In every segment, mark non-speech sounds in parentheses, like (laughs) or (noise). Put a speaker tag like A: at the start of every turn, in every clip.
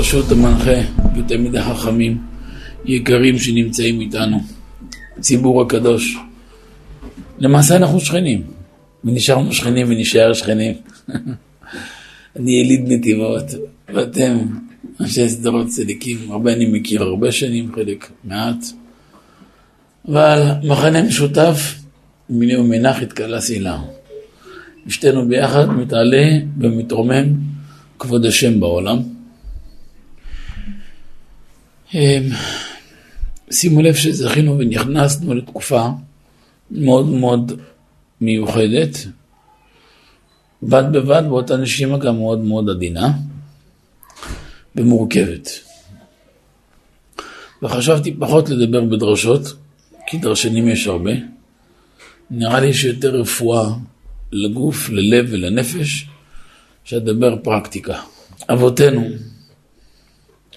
A: בראשות המנחה ותלמידי חכמים יקרים שנמצאים איתנו, ציבור הקדוש. למעשה אנחנו שכנים, ונשארנו שכנים ונשאר שכנים. (laughs) אני יליד נתיבות, ואתם אנשי סדרות צדיקים, הרבה אני מכיר הרבה שנים, חלק מעט. אבל מחנה משותף, מיני ומנח התקלה סילה. שתינו ביחד מתעלה ומתרומם כבוד השם בעולם. אמ, שימו לב שזכינו ונכנסנו לתקופה מאוד מאוד מיוחדת, בד בבד באותה נשימה גם מאוד מאוד עדינה ומורכבת. וחשבתי פחות לדבר בדרשות, כי דרשנים יש הרבה. נראה לי שיותר רפואה לגוף, ללב ולנפש, שאדבר פרקטיקה. אבותינו,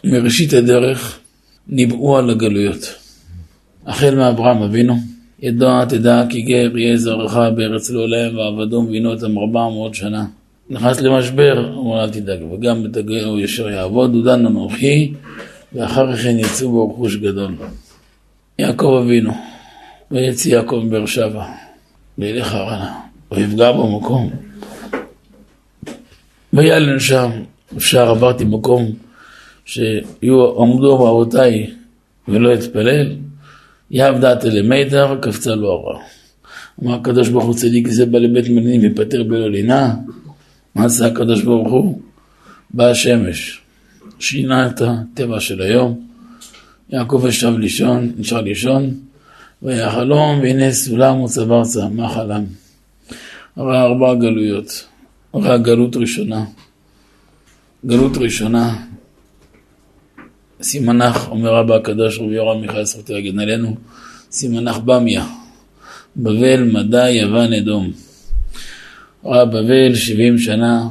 A: מראשית הדרך, ניבאו על הגלויות. החל מאברהם אבינו, ידוע תדע כי גר יהיה זרעך בארץ לעולם ועבדו מבינו אותם ארבע מאות שנה. נכנס למשבר, אמר אל תדאג, וגם בתגאו ישר יעבוד, ודן אנוכי, ואחר כן יצאו בו רכוש גדול. יעקב אבינו, ויצא יעקב מבאר שבע, וילך הרנה, ויפגע במקום. ויעלן שם, אפשר עברתי מקום שעמדו אבותיי ולא אתפלל, יהב דעת אלימיתר, קפצה לו הרע. אמר הקדוש ברוך הוא צדיק זה בא לבית מלינים ויפטר בלא לינה. מה עשה הקדוש ברוך הוא? באה השמש, שינה את הטבע של היום. יעקב ישב לישון, נשאר לישון, והיה חלום והנה סולם וצבר צה, מה חלם? ראה ארבע גלויות, ראה גלות ראשונה. גלות ראשונה, סימנך, אומר רבא הקדוש רבי יורם מיכאל סרטי יגן עלינו, סימנך במיה, בבל, מדי, יוון, אדום. ראה בבל שבעים שנה,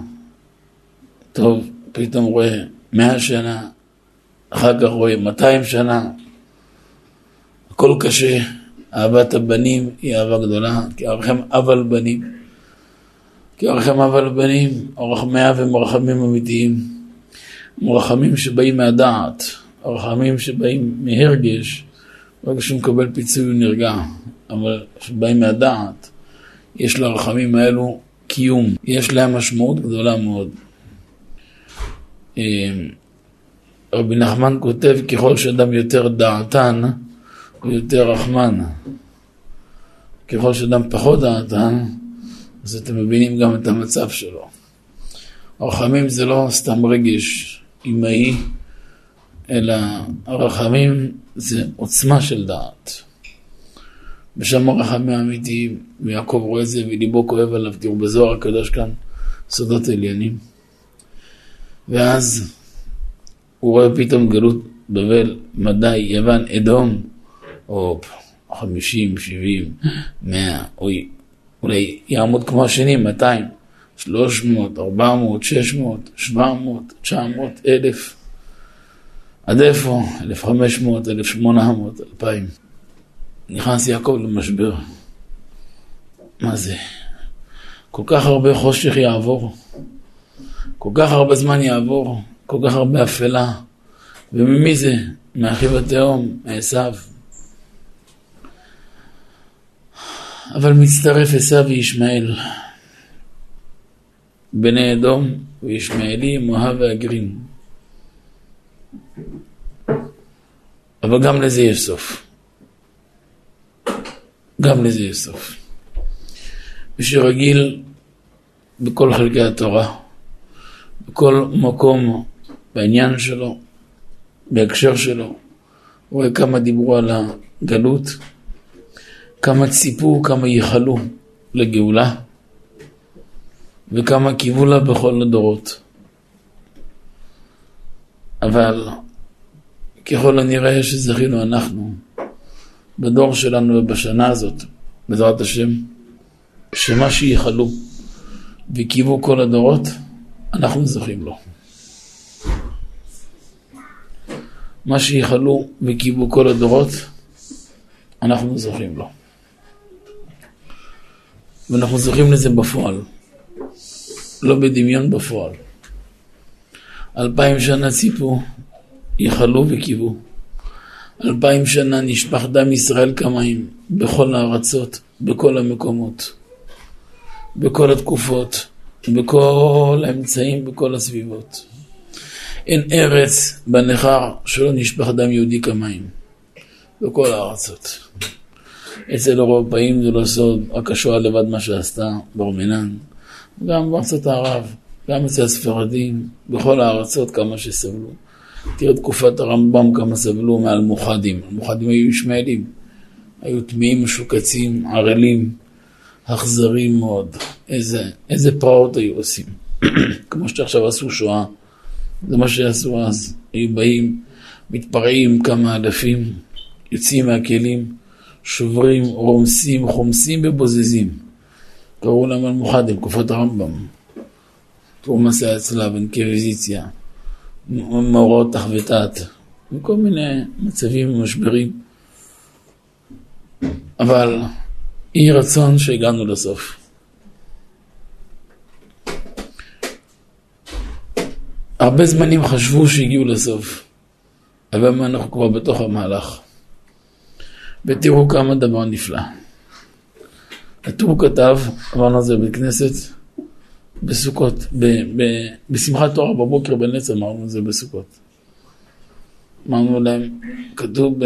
A: טוב, פתאום רואה מאה שנה, אחר כך רואה מאתיים שנה, הכל קשה, אהבת הבנים היא אהבה גדולה, כי ארכם אב על בנים, כי ארכם אב על בנים, מאה ומרחמים אמיתיים, מרחמים שבאים מהדעת. הרחמים שבאים מהרגש, ברגע שהוא מקבל פיצוי הוא נרגע, אבל כשבאים מהדעת, יש לרחמים האלו קיום, יש להם משמעות גדולה מאוד. אה, רבי נחמן כותב, ככל שאדם יותר דעתן, הוא יותר רחמן. ככל שאדם פחות דעתן, אז אתם מבינים גם את המצב שלו. הרחמים זה לא סתם רגש אמאי, אלא הרחמים זה עוצמה של דעת. ושם הרחמים האמיתיים, ויעקב רואה את זה וליבו כואב עליו, תראו בזוהר הקדוש כאן, סודות עליונים. ואז הוא רואה פתאום גלות בבל, מדי, יוון, אדום, או חמישים, שבעים, מאה, אוי, אולי יעמוד כמו השני, מאתיים, שלוש מאות, ארבע מאות, שש מאות, שבע מאות, תשע מאות, אלף. עד איפה? 1,500, 1,800, 2,000. נכנס יעקב למשבר. מה זה? כל כך הרבה חושך יעבור, כל כך הרבה זמן יעבור, כל כך הרבה אפלה. וממי זה? מאחיו התהום, מעשיו. אבל מצטרף עשיו וישמעאל. בני אדום וישמעאלי, מואב והגרים. אבל גם לזה יש סוף. גם לזה יש סוף. מי שרגיל בכל חלקי התורה, בכל מקום בעניין שלו, בהקשר שלו, רואה כמה דיברו על הגלות, כמה ציפו, כמה ייחלו לגאולה, וכמה קיוו לה בכל הדורות. אבל ככל הנראה שזכינו אנחנו, בדור שלנו ובשנה הזאת, בעזרת השם, שמה שייחלו וקיוו כל הדורות, אנחנו זוכים לו. מה שייחלו וקיוו כל הדורות, אנחנו זוכים לו. ואנחנו זוכים לזה בפועל, לא בדמיון בפועל. אלפיים שנה ציפו, יכלו וקיוו. אלפיים שנה נשפך דם ישראל כמים בכל הארצות, בכל המקומות, בכל התקופות, בכל האמצעים, בכל הסביבות. אין ארץ בנכר שלא נשפך דם יהודי כמים, בכל הארצות. אצל אירופאים זה לא סוד, רק השואה לבד מה שעשתה, בר מינן, גם בארצות ערב, גם אצל הספרדים, בכל הארצות כמה שסבלו. תראה תקופת הרמב"ם כמה סבלו מאלמוחדים, אלמוחדים היו ישמעאלים, היו טמאים, משוקצים, ערלים, אכזרים מאוד, איזה, איזה פרעות היו עושים, (clears throat) כמו שעכשיו עשו שואה, זה מה שעשו אז, היו באים, מתפרעים כמה אלפים, יוצאים מהכלים, שוברים, רומסים, חומסים ובוזזים. קראו להם אלמוחדים, תקופת הרמב"ם. תרומס היה אצלה בנקוויזיציה, מאורעות תח ותת, וכל מיני מצבים ומשברים. אבל יהי רצון שהגענו לסוף. הרבה זמנים חשבו שהגיעו לסוף, אבל אנחנו כבר בתוך המהלך. ותראו כמה דבר נפלא. הטור כתב, אמרנו על זה בבית כנסת, בסוכות, ב, ב, בשמחת תורה בבוקר בנץ אמרנו את זה בסוכות. אמרנו להם, כתוב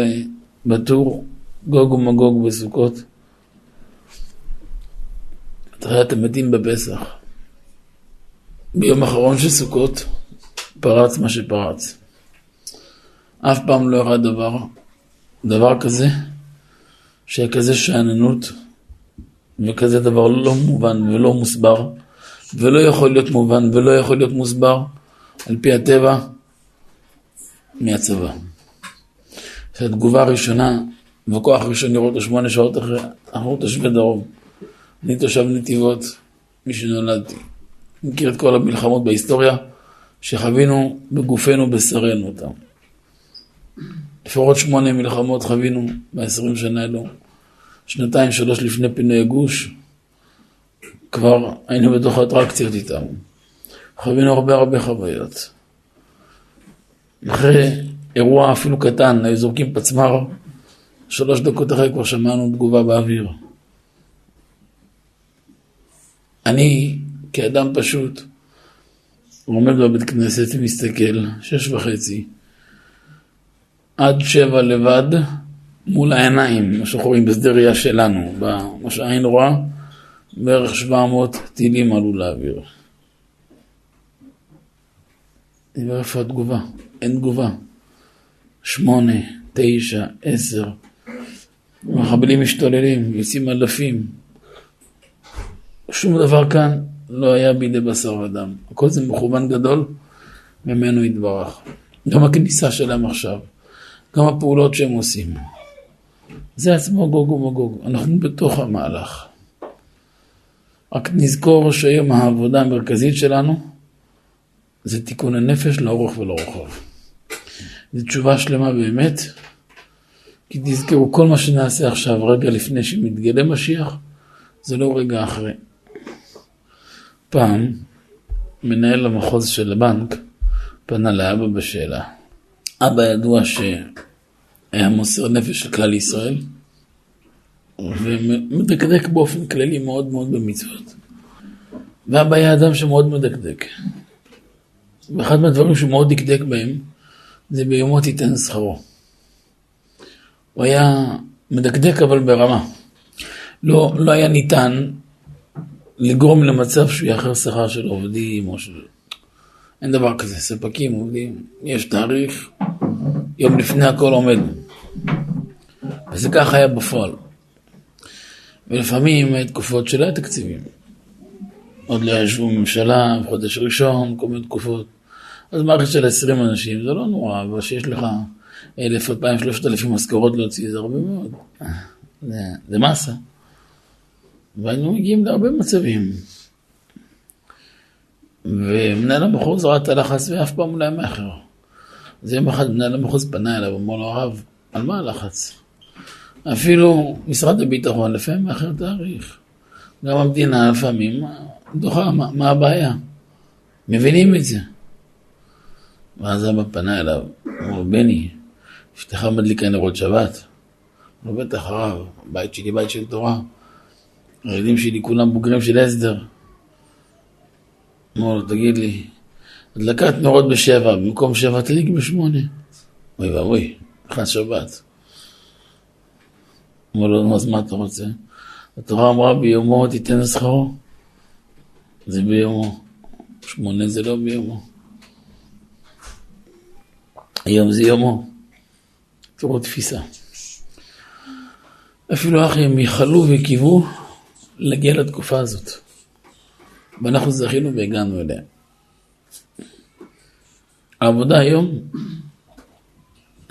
A: בטור גוג ומגוג בסוכות, תחיית המתים בפסח. ביום האחרון של סוכות פרץ מה שפרץ. אף פעם לא ירד דבר, דבר כזה, שהיה כזה שאננות וכזה דבר לא מובן ולא מוסבר, ולא יכול להיות מובן ולא יכול להיות מוסבר על פי הטבע מהצבא. התגובה הראשונה, וכוח ראשון לראות אותו שמונה שעות אחרי, אנחנו תושבי דרום. אני תושב נתיבות, מי שנולדתי. מכיר את כל המלחמות בהיסטוריה שחווינו בגופנו, בשרנו אותם. לפחות שמונה מלחמות חווינו בעשרים שנה אלו. שנתיים, שלוש לפני פינוי הגוש, כבר היינו בתוך האטרקציות איתם. חווינו הרבה הרבה חוויות. אחרי אירוע אפילו קטן, היו זורקים פצמ"ר, שלוש דקות אחרי כבר שמענו תגובה באוויר. אני, כאדם פשוט, עומד בבית כנסת ומסתכל, שש וחצי, עד שבע לבד, מול העיניים, מה שאנחנו רואים בשדה ראייה שלנו, מה שהעין רואה, בערך 700 טילים עלו לאוויר. איפה התגובה? אין תגובה. שמונה, תשע, עשר, מחבלים משתוללים, יוצאים אלפים. שום דבר כאן לא היה בידי בשר ודם. הכל זה מכוון גדול ממנו יתברך. גם הכניסה שלהם עכשיו, גם הפעולות שהם עושים. זה עצמו גוג ומגוג, אנחנו בתוך המהלך. רק נזכור שהיום העבודה המרכזית שלנו זה תיקון הנפש לאורך ולרוחב. זו תשובה שלמה באמת, כי תזכרו, כל מה שנעשה עכשיו, רגע לפני שמתגלה משיח, זה לא רגע אחרי. פעם, מנהל המחוז של הבנק פנה לאבא בשאלה. אבא ידוע שהיה מוסר נפש של כלל ישראל, ומדקדק באופן כללי מאוד מאוד במצוות. ואבא היה אדם שמאוד מדקדק. ואחד מהדברים שהוא מאוד דקדק בהם, זה ביומו תיתן שכרו. הוא היה מדקדק אבל ברמה. לא, לא היה ניתן לגרום למצב שהוא יאחר שכר של עובדים או של... אין דבר כזה, ספקים, עובדים, יש תאריך, יום לפני הכל עומד. וזה ככה היה בפועל. ולפעמים תקופות שלא היה תקציבים. עוד לא ישבו ממשלה, בחודש ראשון, כל מיני תקופות. אז מערכת של 20 אנשים זה לא נורא, אבל שיש לך אלף, אלפיים, שלושת אלפים משכורות להוציא, זה הרבה מאוד. זה, זה מסה. והיינו מגיעים להרבה מצבים. ומנהל המחוז ראה את הלחץ ואף פעם לא היה מאחר. אז יום אחד מנהל המחוז פנה אליו, אמר לו, הרב, על מה הלחץ? אפילו משרד הביטחון לפעמים מאחר תאריך. גם המדינה לפעמים דוחה, מה, מה הבעיה? מבינים את זה. ואז אבא פנה אליו, אמר בני, אשתך מדליקה נרות שבת. הוא בטח הרב, בית שלי בית של תורה. הילדים שלי כולם בוגרים של הסדר. אמר לו, תגיד לי, הדלקת נרות בשבע, במקום שבע תליג בשמונה. אוי ואבוי, נכנס שבת. אמר לו, אז מה אתה רוצה? התורה אמרה ביומו תיתן שכרו. זה ביומו. שמונה זה לא ביומו. היום זה יומו. תראו תפיסה. אפילו אחי הם ייחלו וקיוו להגיע לתקופה הזאת. ואנחנו זכינו והגענו אליה. העבודה היום,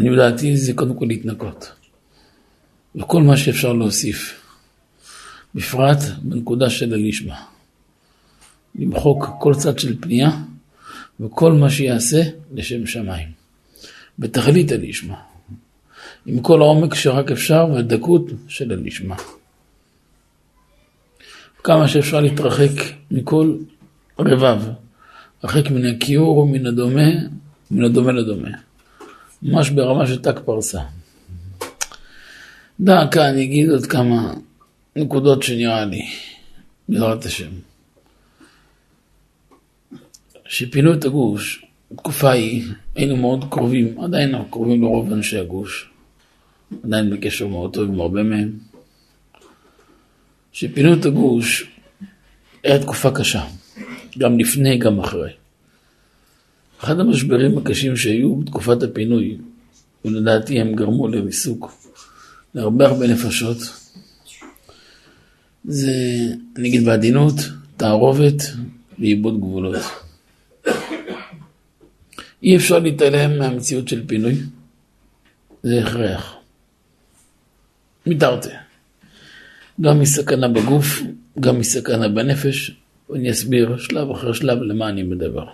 A: אני בדעתי, זה קודם כל להתנקות. וכל מה שאפשר להוסיף. בפרט בנקודה של הלישמה. למחוק כל צד של פנייה וכל מה שיעשה לשם שמיים. בתכלית הלישמה. עם כל העומק שרק אפשר והדקות של הלישמה. כמה שאפשר להתרחק מכל רבב, הרחק מן הכיעור ומן הדומה, מן הדומה לדומה. ממש ברמה של ת"ק פרסה. דקה, אני אגיד עוד כמה נקודות שנראה לי, בעזרת השם. שפינו את הגוש, בתקופה ההיא היינו מאוד קרובים, עדיין אנחנו קרובים לרוב אנשי הגוש, עדיין בקשר מאוד טוב עם הרבה מהם. שפינו את הגוש, היה תקופה קשה, גם לפני, גם אחרי. אחד המשברים הקשים שהיו בתקופת הפינוי, ולדעתי הם גרמו לריסוק להרבה הרבה נפשות, זה, אני אגיד בעדינות, תערובת ועיבוד גבולות. אי אפשר להתעלם מהמציאות של פינוי, זה הכרח. מתרתי. גם מסכנה בגוף, גם מסכנה בנפש, ואני אסביר שלב אחר שלב למה אני מדבר.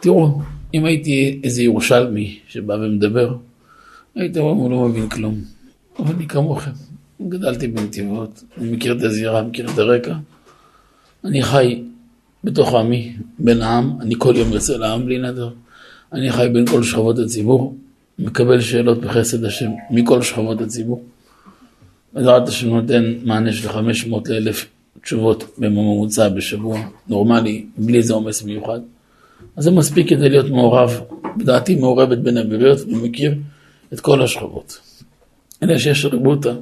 A: תראו, אם הייתי איזה ירושלמי שבא ומדבר, הייתם אומרים, הוא לא מבין כלום. אבל אני כמוכם, גדלתי בנתיבות, אני מכיר את הזירה, מכיר את הרקע. אני חי בתוך עמי, בין העם, אני כל יום יוצא לעם בלי נדר. אני חי בין כל שכבות הציבור, מקבל שאלות בחסד השם מכל שכבות הציבור. בעזרת השם נותן מענה של 500 ל-1000 תשובות בממוצע בשבוע, נורמלי, בלי איזה עומס מיוחד. אז זה מספיק כדי להיות מעורב, בדעתי מעורבת בין הבריות ומכיר את כל השכבות. אלא שיש רבותא,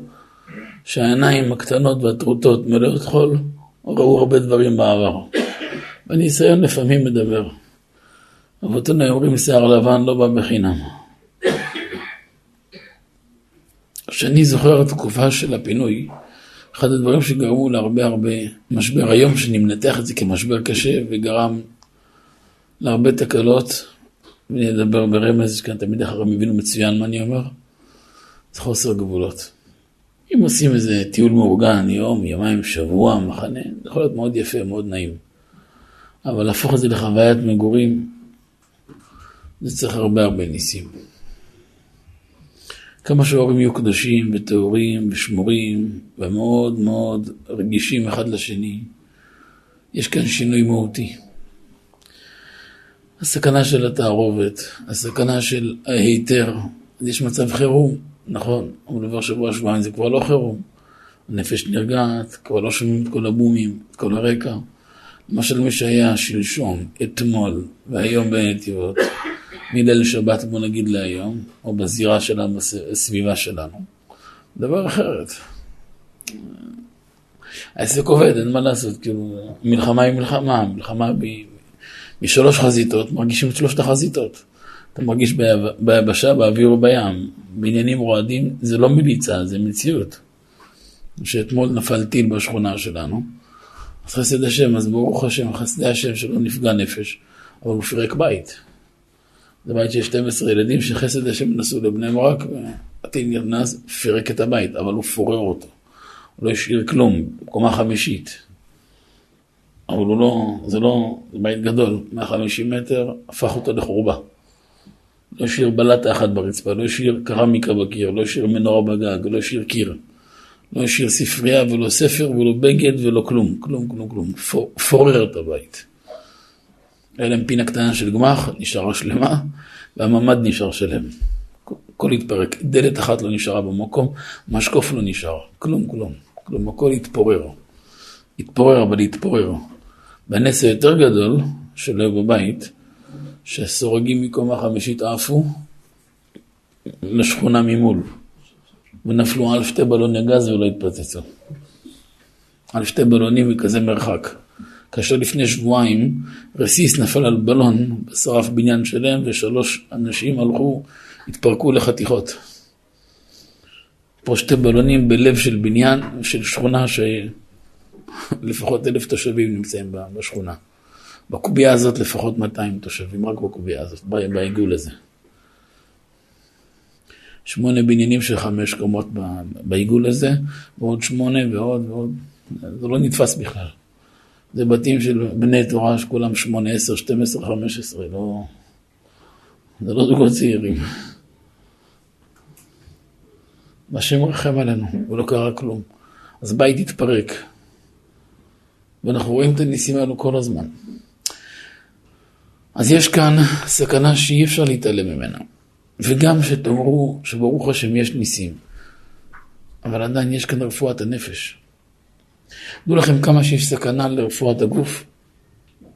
A: שהעיניים הקטנות והטרוטות מלאות חול, ראו הרבה דברים בעבר. והניסיון לפעמים מדבר. אבותינו אומרים שיער לבן לא בא בחינם. כשאני זוכר את התקופה של הפינוי, אחד הדברים שגרמו להרבה הרבה משבר היום, שאני מנתח את זה כמשבר קשה וגרם להרבה תקלות, ואני אדבר ברמז, כאן תמיד אחרים הבינו מצוין מה אני אומר, זה חוסר גבולות. אם עושים איזה טיול מאורגן, יום, יומיים, שבוע, מחנה, זה יכול להיות מאוד יפה, מאוד נעים. אבל להפוך את זה לחוויית מגורים, זה צריך הרבה הרבה ניסים. כמה שההורים יהיו קדושים וטהורים ושמורים ומאוד מאוד רגישים אחד לשני, יש כאן שינוי מהותי. הסכנה של התערובת, הסכנה של ההיתר, יש מצב חירום, נכון, אבל עבר שבוע שבועיים זה כבר לא חירום. הנפש נרגעת, כבר לא שומעים את כל הבומים, את כל הרקע. למשל מי שהיה שלשום, אתמול והיום בנתיבות, מליל שבת בוא נגיד להיום, או בזירה שלנו, בסביבה שלנו, דבר אחרת. העסק עובד, אין מה לעשות, כאילו, מלחמה היא מלחמה, מלחמה ב... משלוש חזיתות, מרגישים את שלושת החזיתות. אתה מרגיש ביבשה, באוויר ובים. בעניינים רועדים זה לא מליצה, זה מציאות. שאתמול נפל טיל בשכונה שלנו, אז חסד השם, אז ברוך השם, חסדי השם שלא נפגע נפש, אבל הוא פירק בית. זה בית של 12 ילדים שחסד השם נסעו לבני ברק, והטיל נכנס, פירק את הבית, אבל הוא פורר אותו. הוא לא השאיר כלום, קומה חמישית. אבל הוא לא, זה לא, זה בית גדול, 150 מטר, הפך אותו לחורבה. לא השאיר בלטה אחת ברצפה, לא השאיר קרמיקה בקיר, לא השאיר מנורה בגג, לא השאיר קיר. לא השאיר ספרייה ולא ספר ולא בגד ולא כלום, כלום, כלום, כלום. פורר את הבית. היה להם פינה קטנה של גמח, נשארה שלמה, והממ"ד נשאר שלם. הכל התפרק, דלת אחת לא נשארה במקום, משקוף לא נשאר, כלום, כלום, כלום, הכל התפורר. התפורר, אבל התפורר. והנס היותר גדול שלו בבית, שהסורגים מקומה חמישית עפו לשכונה ממול, ונפלו על שתי בלוני גז ולא התפוצצו. על שתי בלונים בכזה מרחק. כאשר לפני שבועיים רסיס נפל על בלון, שרף בניין שלם, ושלוש אנשים הלכו, התפרקו לחתיכות. פה שתי בלונים בלב של בניין, של שכונה שלפחות אלף תושבים נמצאים בשכונה. בקובייה הזאת לפחות 200 תושבים, רק בקובייה הזאת, בעיגול הזה. שמונה בניינים של חמש קומות בעיגול הזה, ועוד שמונה ועוד ועוד, זה לא נתפס בכלל. זה בתים של בני תורה שכולם שמונה, עשר, שתים עשרה, חמש עשרה, לא... זה לא זוגות צעירים. והשם רחם עלינו, ולא קרה כלום. אז בית התפרק. ואנחנו רואים את הניסים האלו כל הזמן. אז יש כאן סכנה שאי אפשר להתעלם ממנה. וגם שתאמרו שברוך השם יש ניסים. אבל עדיין יש כאן רפואת הנפש. דעו לכם כמה שיש סכנה לרפואת הגוף,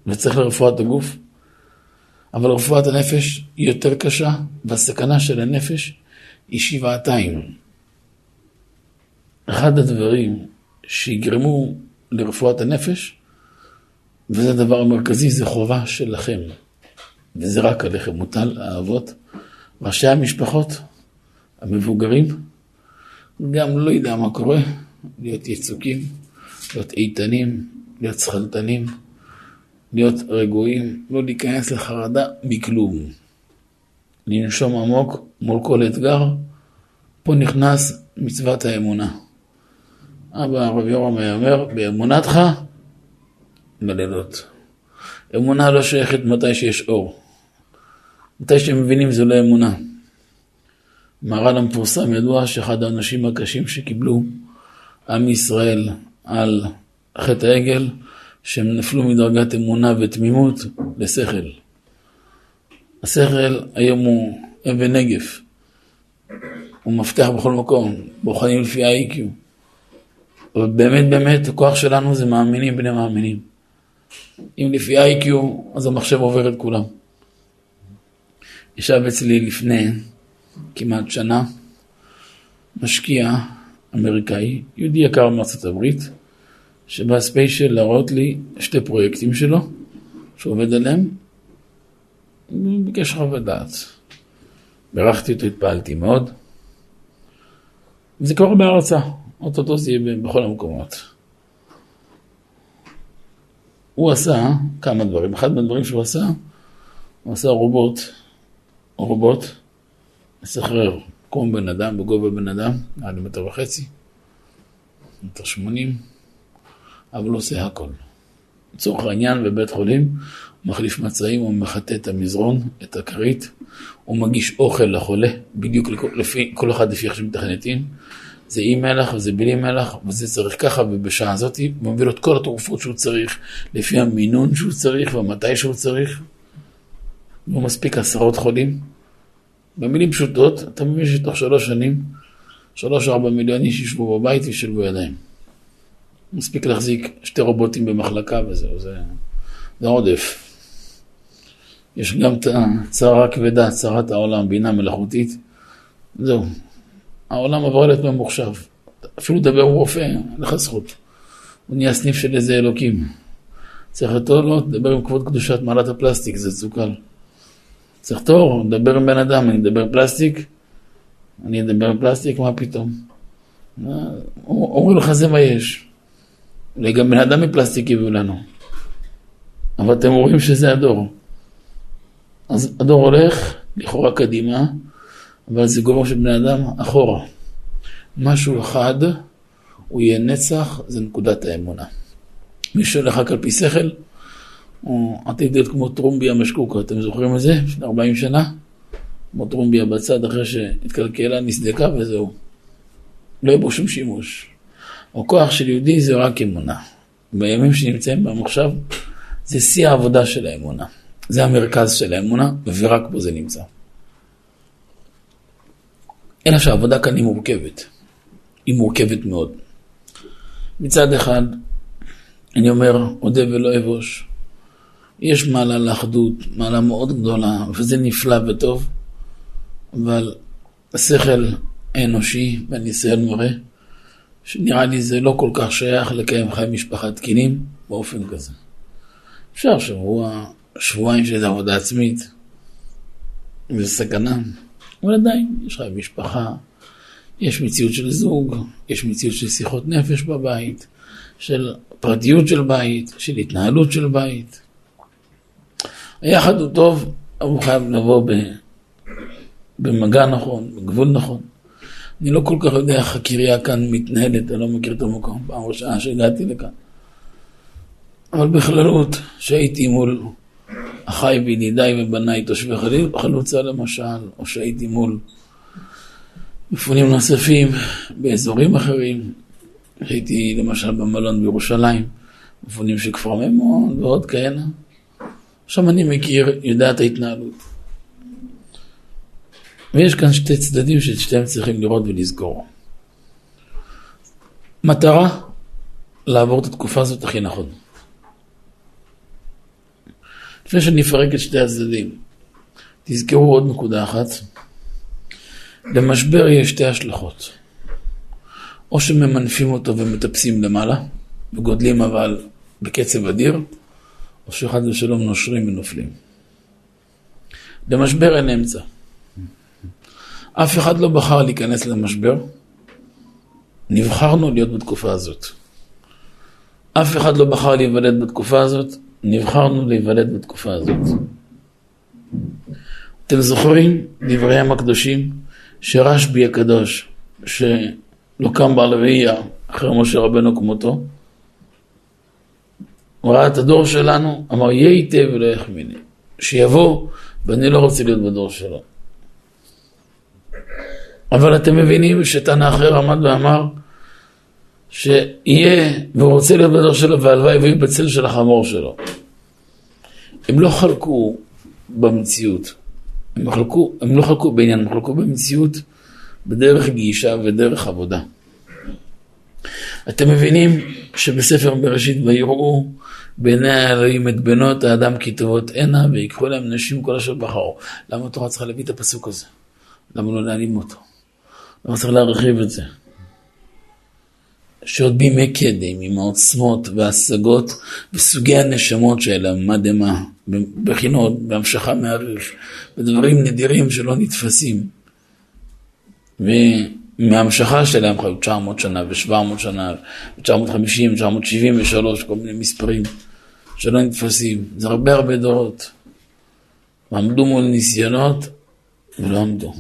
A: וצריך לרפואת הגוף, אבל רפואת הנפש היא יותר קשה, והסכנה של הנפש היא שבעתיים. אחד הדברים שיגרמו לרפואת הנפש, וזה הדבר המרכזי, זה חובה שלכם. וזה רק עליכם מוטל, האבות, ראשי המשפחות, המבוגרים, גם לא יודע מה קורה, להיות יצוקים, להיות איתנים, להיות שכלתנים, להיות רגועים, לא להיכנס לחרדה מכלום. לנשום עמוק מול כל אתגר, פה נכנס מצוות האמונה. אבא הרב יורם היה אומר, באמונתך, בלילות. אמונה לא שייכת מתי שיש אור. מתי שהם מבינים זה לא אמונה. מרן המפורסם ידוע שאחד האנשים הקשים שקיבלו עם ישראל על חטא העגל, שהם נפלו מדרגת אמונה ותמימות לשכל. השכל היום הוא אבן נגף, הוא מפתח בכל מקום, בוחנים לפי ה-IQ. אבל באמת הכוח שלנו זה מאמינים בני מאמינים. אם לפי ה-IQ, אז המחשב עובר את כולם. ישב אצלי לפני כמעט שנה משקיע אמריקאי, יהודי יקר מארצות הברית, שבא ספיישל להראות לי שתי פרויקטים שלו, שהוא עובד עליהם, וביקש חוות דעת. בירכתי אותו, התפעלתי מאוד. זה קורה בהרצה, אוטוטו זה יהיה בכל המקומות. הוא עשה כמה דברים. אחד מהדברים שהוא עשה, הוא עשה רובוט רובוט, מסחרר, כמו בן אדם, בגובה בן אדם, עד מטר וחצי, מטר שמונים, אבל הוא עושה הכל. לצורך העניין בבית חולים, הוא מחליף מצעים, הוא מחטא את המזרון, את הכרית, הוא מגיש אוכל לחולה, בדיוק לפי, כל אחד לפי איך שמתכנתים. זה עם מלח וזה בלי מלח, וזה צריך ככה, ובשעה הזאת הוא מביא לו את כל התרופות שהוא צריך, לפי המינון שהוא צריך ומתי שהוא צריך. לא מספיק עשרות חולים. במילים פשוטות, אתה מבין שתוך שלוש שנים, שלוש ארבע מיליון איש ישבו בבית וישלבו ידיים. מספיק להחזיק שתי רובוטים במחלקה וזהו, זה, זה עודף. יש גם את הצרה הכבדה, צרת העולם, בינה מלאכותית. זהו, העולם עבר להיות ממוחשב. אפילו לדבר רופא, אין לך זכות. הוא נהיה סניף של איזה אלוקים. צריך אותו לא, לדבר עם כבוד קדושת מעלת הפלסטיק, זה צוקל. צריך תור, לדבר עם בן אדם, אני אדבר פלסטיק? אני אדבר פלסטיק? מה פתאום? אומרים לך זה מה יש. אולי גם בן אדם מפלסטיק הביאו לנו. אבל אתם רואים שזה הדור. אז הדור הולך לכאורה קדימה, אבל זה גובה של בני אדם אחורה. משהו אחד, הוא יהיה נצח, זה נקודת האמונה. מי שהולך רק על פי שכל, הוא עתיד להיות כמו טרומביה משקוקה, אתם זוכרים את זה? לפני 40 שנה? כמו טרומביה בצד אחרי שהתקלקלה, נסדקה וזהו. לא יהיה בו שום שימוש. הכוח של יהודי זה רק אמונה. בימים שנמצאים בהם עכשיו, זה שיא העבודה של האמונה. זה המרכז של האמונה, ורק בו זה נמצא. אלא שהעבודה כאן היא מורכבת. היא מורכבת מאוד. מצד אחד, אני אומר, אודה ולא אבוש. יש מעלה לאחדות, מעלה מאוד גדולה, וזה נפלא וטוב, אבל השכל האנושי והניסיון מראה שנראה לי זה לא כל כך שייך לקיים חיי משפחה תקינים באופן כזה. אפשר שבוע, שבועיים של עבודה עצמית, וזה סכנה, אבל עדיין יש חיי משפחה, יש מציאות של זוג, יש מציאות של שיחות נפש בבית, של פרטיות של בית, של התנהלות של בית. היחד הוא טוב, אבל הוא חייב לבוא במגע נכון, בגבול נכון. אני לא כל כך יודע איך הקריה כאן מתנהלת, אני לא מכיר את המקום, פעם ראשונה שהגעתי לכאן. אבל בכללות, שהייתי מול אחיי וידידיי ובניי תושבי חלוצה למשל, או שהייתי מול מפונים נוספים באזורים אחרים, הייתי למשל במלון בירושלים, מפונים של כפר מימון ועוד כאלה. עכשיו אני מכיר, יודע את ההתנהלות. ויש כאן שתי צדדים שאת שתיהם צריכים לראות ולזכור. מטרה, לעבור את התקופה הזאת הכי נכון. לפני שאני אפרק את שתי הצדדים, תזכרו עוד נקודה אחת. למשבר יש שתי השלכות. או שממנפים אותו ומטפסים למעלה, וגודלים אבל בקצב אדיר, או שחד ושלום נושרים ונופלים. למשבר אין אמצע. אף אחד לא בחר להיכנס למשבר, נבחרנו להיות בתקופה הזאת. אף אחד לא בחר להיוולד בתקופה הזאת, נבחרנו להיוולד בתקופה הזאת. אתם זוכרים דבריהם הקדושים שרשב"י הקדוש, שלא קם בעל ראייה אחרי משה רבנו כמותו, הוא ראה את הדור שלנו, אמר יהיה היטב ולא יחמיני. שיבוא, ואני לא רוצה להיות בדור שלו. אבל אתם מבינים שתנא אחר עמד ואמר שיהיה, והוא רוצה להיות בדור שלו, והלוואי ויהיו בצל של החמור שלו. הם לא חלקו במציאות. הם, חלקו, הם לא חלקו בעניין, הם חלקו במציאות בדרך גישה ודרך עבודה. אתם מבינים שבספר בראשית ויראו בעיני האלוהים את בנות האדם כי טובות הנה ויקחו להם נשים כל אשר בחרו. למה התורה צריכה להביא את הפסוק הזה? למה לא להעלים אותו? למה צריך להרחיב את זה? שעוד בימי קדם, עם העוצמות וההשגות וסוגי הנשמות שלהם, מה דמה, בחינות, בהמשכה מהריף, בדברים נדירים שלא נתפסים. ומההמשכה שלהם חיו 900 שנה ו-700 שנה, 950, 973, כל מיני מספרים שלא נתפסים. זה הרבה הרבה דורות. ועמדו מול ניסיונות ולא עמדו.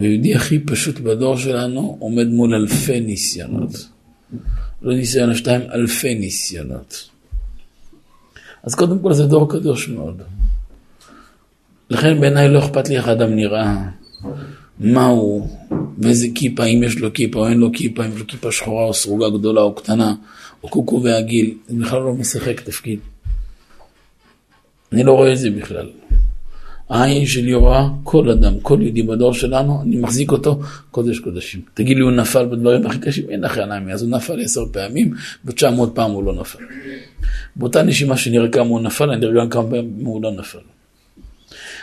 A: ויהודי הכי פשוט בדור שלנו עומד מול אלפי ניסיונות. לא ניסיון השתיים, אלפי ניסיונות. אז קודם כל זה דור קדוש מאוד. לכן בעיניי לא אכפת לי איך האדם נראה, מה הוא, ואיזה כיפה, אם יש לו כיפה או אין לו כיפה, אם יש לו כיפה שחורה או סרוגה גדולה או קטנה, או קוקו והגיל, זה בכלל לא משחק תפקיד. אני לא רואה את זה בכלל. העין שלי רואה כל אדם, כל יהודי בדור שלנו, אני מחזיק אותו קודש קודשים. תגיד לי, הוא נפל בדברים הכי קשים? אין לך עיניים, אז הוא נפל עשר פעמים, ותשע מאות פעם הוא לא נפל. באותה נשימה שנראה כמה הוא נפל, אני אראה גם כמה פעמים הוא לא נפל.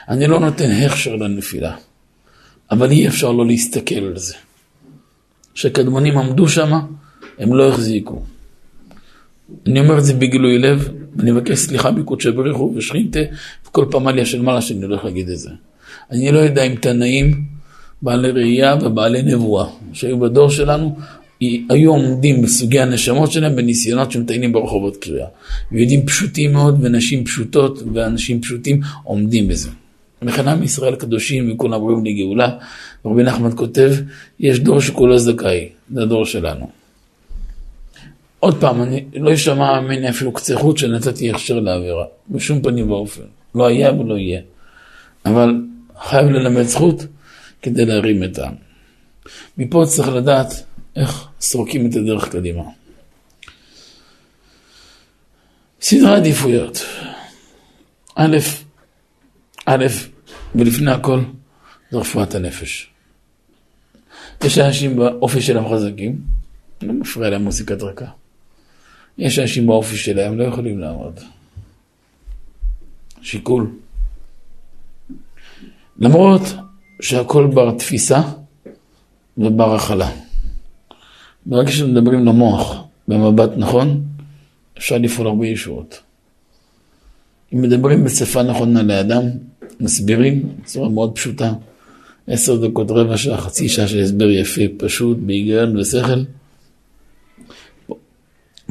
A: אני לא נותן הכשר לנפילה, אבל אי אפשר לא להסתכל על זה. כשקדמונים עמדו שם, הם לא החזיקו. אני אומר את זה בגילוי לב, ואני מבקש סליחה מקודשי בריחו ושכינתה, וכל פעם עליה של מעלה שאני הולך להגיד את זה. אני לא יודע אם תנאים, בעלי ראייה ובעלי נבואה, שהיו בדור שלנו, היו עומדים בסוגי הנשמות שלהם בניסיונות שמטיינים ברחובות קריאה. ויהודים פשוטים מאוד ונשים פשוטות ואנשים פשוטים עומדים בזה. לכן עם ישראל קדושים וכולם ראויים לגאולה. רבי נחמן כותב, יש דור שכולו זכאי, זה הדור שלנו. עוד פעם, אני לא אשמע ממני אפילו קצה חוט שנתתי הכשר לעבירה, בשום פנים ואופן. לא היה ולא יהיה. אבל חייב ללמד זכות כדי להרים את העם. מפה צריך לדעת איך סורקים את הדרך קדימה. סדרי עדיפויות. א', א', ולפני הכל, זה רפואת הנפש. יש אנשים באופי שלהם חזקים, לא מפריע להם מוסיקת רקע. יש אנשים באופי שלהם לא יכולים לעמוד. שיקול. למרות שהכל בר תפיסה ובר הכלה. ברגע שמדברים למוח במבט נכון, אפשר לפעול הרבה ישועות. אם מדברים בשפה נכונה לאדם, מסבירים בצורה מאוד פשוטה, עשר דקות, רבע שעה, חצי שעה של הסבר יפה, פשוט, בהיגיון ושכל,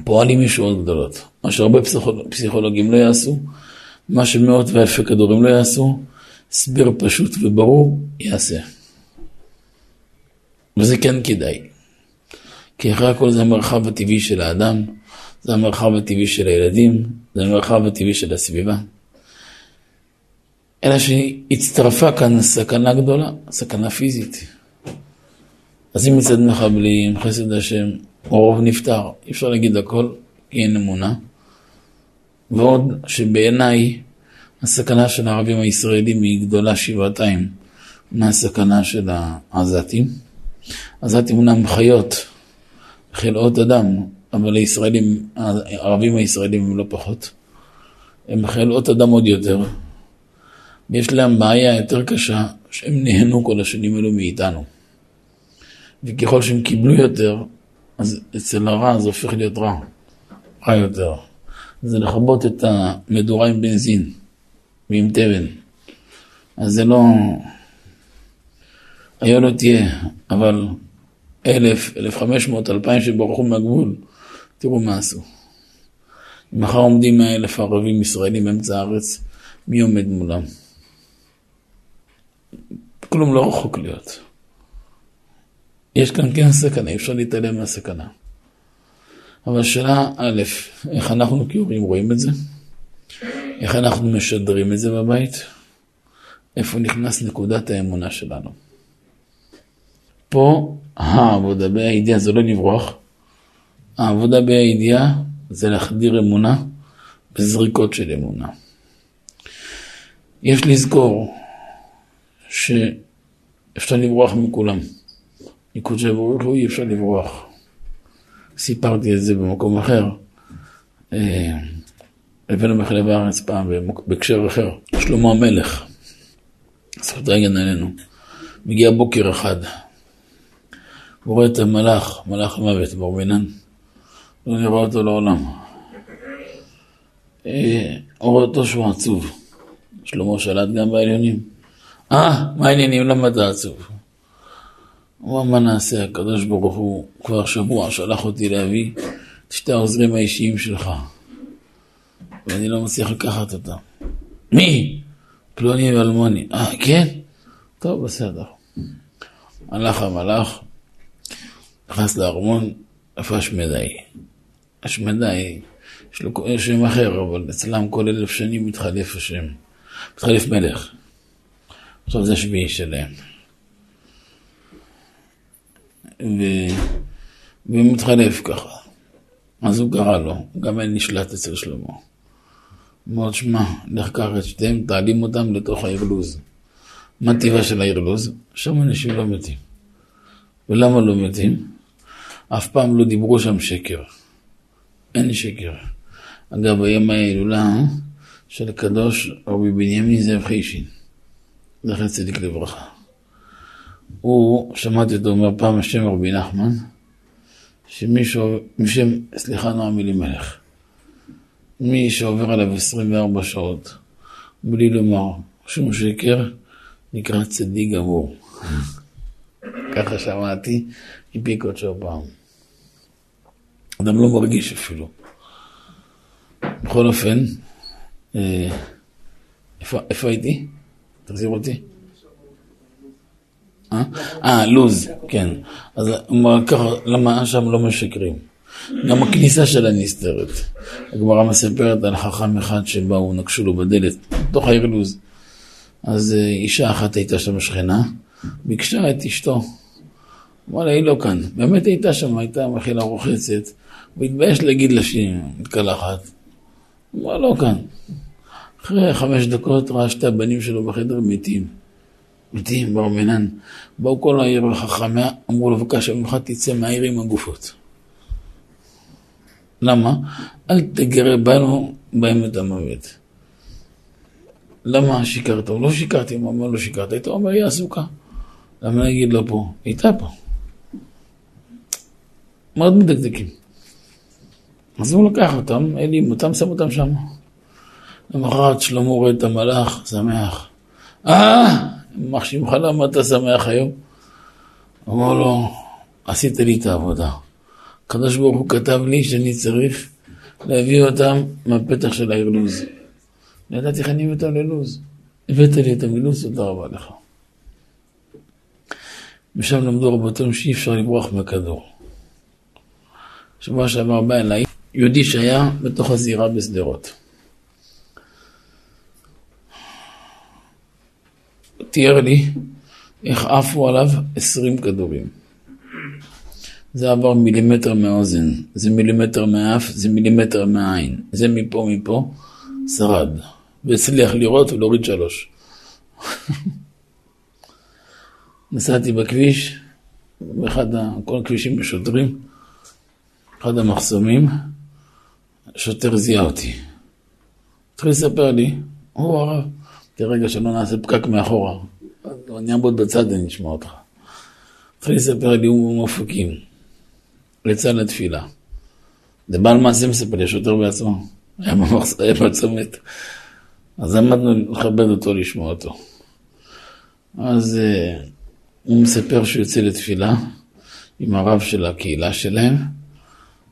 A: פועלים ישועות גדולות. מה שהרבה פסיכולוגים לא יעשו, מה שמאות ואלפי כדורים לא יעשו, הסבר פשוט וברור יעשה. וזה כן כדאי. כי אחרי הכל זה המרחב הטבעי של האדם, זה המרחב הטבעי של הילדים, זה המרחב הטבעי של הסביבה. אלא שהצטרפה כאן סכנה גדולה, סכנה פיזית. אז אם מצד מחבלים, חסד השם, הרוב נפטר, אי אפשר להגיד הכל, כי אין אמונה. ועוד שבעיניי הסכנה של הערבים הישראלים היא גדולה שבעתיים מהסכנה של העזתים. עזתים אומנם חיות, חלאות אדם, אבל הישראלים, הערבים הישראלים הם לא פחות. הם חלאות אדם עוד יותר. ויש להם בעיה יותר קשה, שהם נהנו כל השנים האלו מאיתנו. וככל שהם קיבלו יותר, אז אצל הרע זה הופך להיות רע, רע יותר. זה לכבות את המדורה עם בנזין ועם תבן. אז זה לא... היה לא תהיה, אבל אלף, אלף חמש מאות, אלפיים שברחו מהגבול, תראו מה עשו. מחר עומדים מאה אלף ערבים ישראלים באמצע הארץ, מי עומד מולם? כלום לא רחוק להיות. יש כאן כן סכנה, אי אפשר להתעלם מהסכנה. אבל שאלה א', איך אנחנו כהורים רואים את זה? איך אנחנו משדרים את זה בבית? איפה נכנס נקודת האמונה שלנו? פה העבודה בהידיעה זה לא לברוח, העבודה בהידיעה זה להחדיר אמונה בזריקות של אמונה. יש לזכור שאפשר לברוח מכולם. מקודשי ברוך הוא אי אפשר לברוח. סיפרתי את זה במקום אחר. אה, הבאנו מחלב הארץ פעם בהקשר אחר. שלמה המלך, זכות הגן עלינו, מגיע בוקר אחד, הוא רואה את המלאך, מלאך המוות, ברמינן, לא נראה אותו לעולם. הוא רואה אותו שהוא עצוב. שלמה שלט גם בעליונים. אה, מה העניינים? למה אתה עצוב? אמר, מה נעשה? הקדוש ברוך הוא כבר שבוע שלח אותי להביא את שתי העוזרים האישיים שלך, ואני לא מצליח לקחת אותם. מי? פלוני ואלמוני. אה, כן? טוב, בסדר. הלך המלאך, נכנס לארמון, איפה השמדי? השמדי, יש לו שם אחר, אבל אצלם כל אלף שנים מתחלף השם. מתחלף מלך. עכשיו זה שביעי שלהם. ו... ומתחלף ככה. אז הוא קרא לו, גם אין נשלט אצל שלמה. אמר, שמע, לך קח את שתיהם, תעלים אותם לתוך הארלוז. מה טיבה של הארלוז? שם אנשים לא מתים. ולמה לא מתים? אף פעם לא דיברו שם שקר. אין שקר. אגב, היום ההילולה של הקדוש רבי בנימין זאב חיישין, זכר צדיק לברכה. הוא, שמעתי אותו אומר פעם השם רבי נחמן, שמישהו, משם, סליחה נועם אלימלך, מי שעובר עליו 24 שעות בלי לומר שום שקר, נקרא צדיק גמור. ככה שמעתי מפי קודשו פעם. אדם לא מרגיש אפילו. בכל אופן, אה, איפה, איפה הייתי? תחזיר אותי. אה? אה, לוז, כן. אז ככה, למה שם לא משקרים? גם הכניסה שלה נסתרת. הגמרא מספרת על חכם אחד שבאו, נקשו לו בדלת, בתוך העיר לוז. אז אה, אישה אחת הייתה שם שכנה, ביקשה את אשתו. וואלה, היא לא כאן. באמת הייתה שם, הייתה מכילה רוחצת, הוא התבייש להגיד לה שהיא מתקלחת. אמרה, לא כאן. אחרי חמש דקות ראה שתי הבנים שלו בחדר מתים. מתים, בר מינן. באו כל העיר החכמיה, אמרו לו, בבקשה ממך תצא מהעיר עם הגופות. למה? אל תגרה בנו בהם את המוות. למה שיקרת? לא שיקרתי, הוא אמר לו שיקרת, היית אומר, היא עסוקה. למה להגיד לו פה? הייתה פה. מאוד מדקדקים. אז הוא לקח אותם, העלים אותם, שם אותם שם. למחרת שלמה רואה את המלאך, שמח. אה, יימח שמך למה אתה שמח היום? אמר לו, עשית לי את העבודה. הקדוש ברוך הוא כתב לי שאני צריך להביא אותם מהפתח של העיר לוז. לא ידעתי איך אני אותם ללוז. הבאת לי את המילוז, תודה רבה לך. משם למדו רבותינו שאי אפשר לברוח מהכדור. שבוע שעבר בא אליי יהודי שהיה בתוך הזירה בשדרות. תיאר לי איך עפו עליו עשרים כדורים. זה עבר מילימטר מהאוזן, זה מילימטר מהאף, זה מילימטר מהעין, זה מפה מפה, שרד. והצליח לראות ולהוריד שלוש. (laughs) נסעתי בכביש, באחד, כל הכבישים בשוטרים, אחד המחסומים, שוטר זיהה אותי. התחיל לספר לי, הוא הרב, כרגע שלא נעשה פקק מאחורה, אני אעמוד בצד אני אשמע אותך. התחיל לספר לי, הוא מופקים, יצא לתפילה. זה בעל מעשה מספר לי, השוטר בעצמו, היה בצומת. אז עמדנו לכבד אותו, לשמוע אותו. אז uh, הוא מספר שהוא יוצא לתפילה עם הרב של הקהילה שלהם,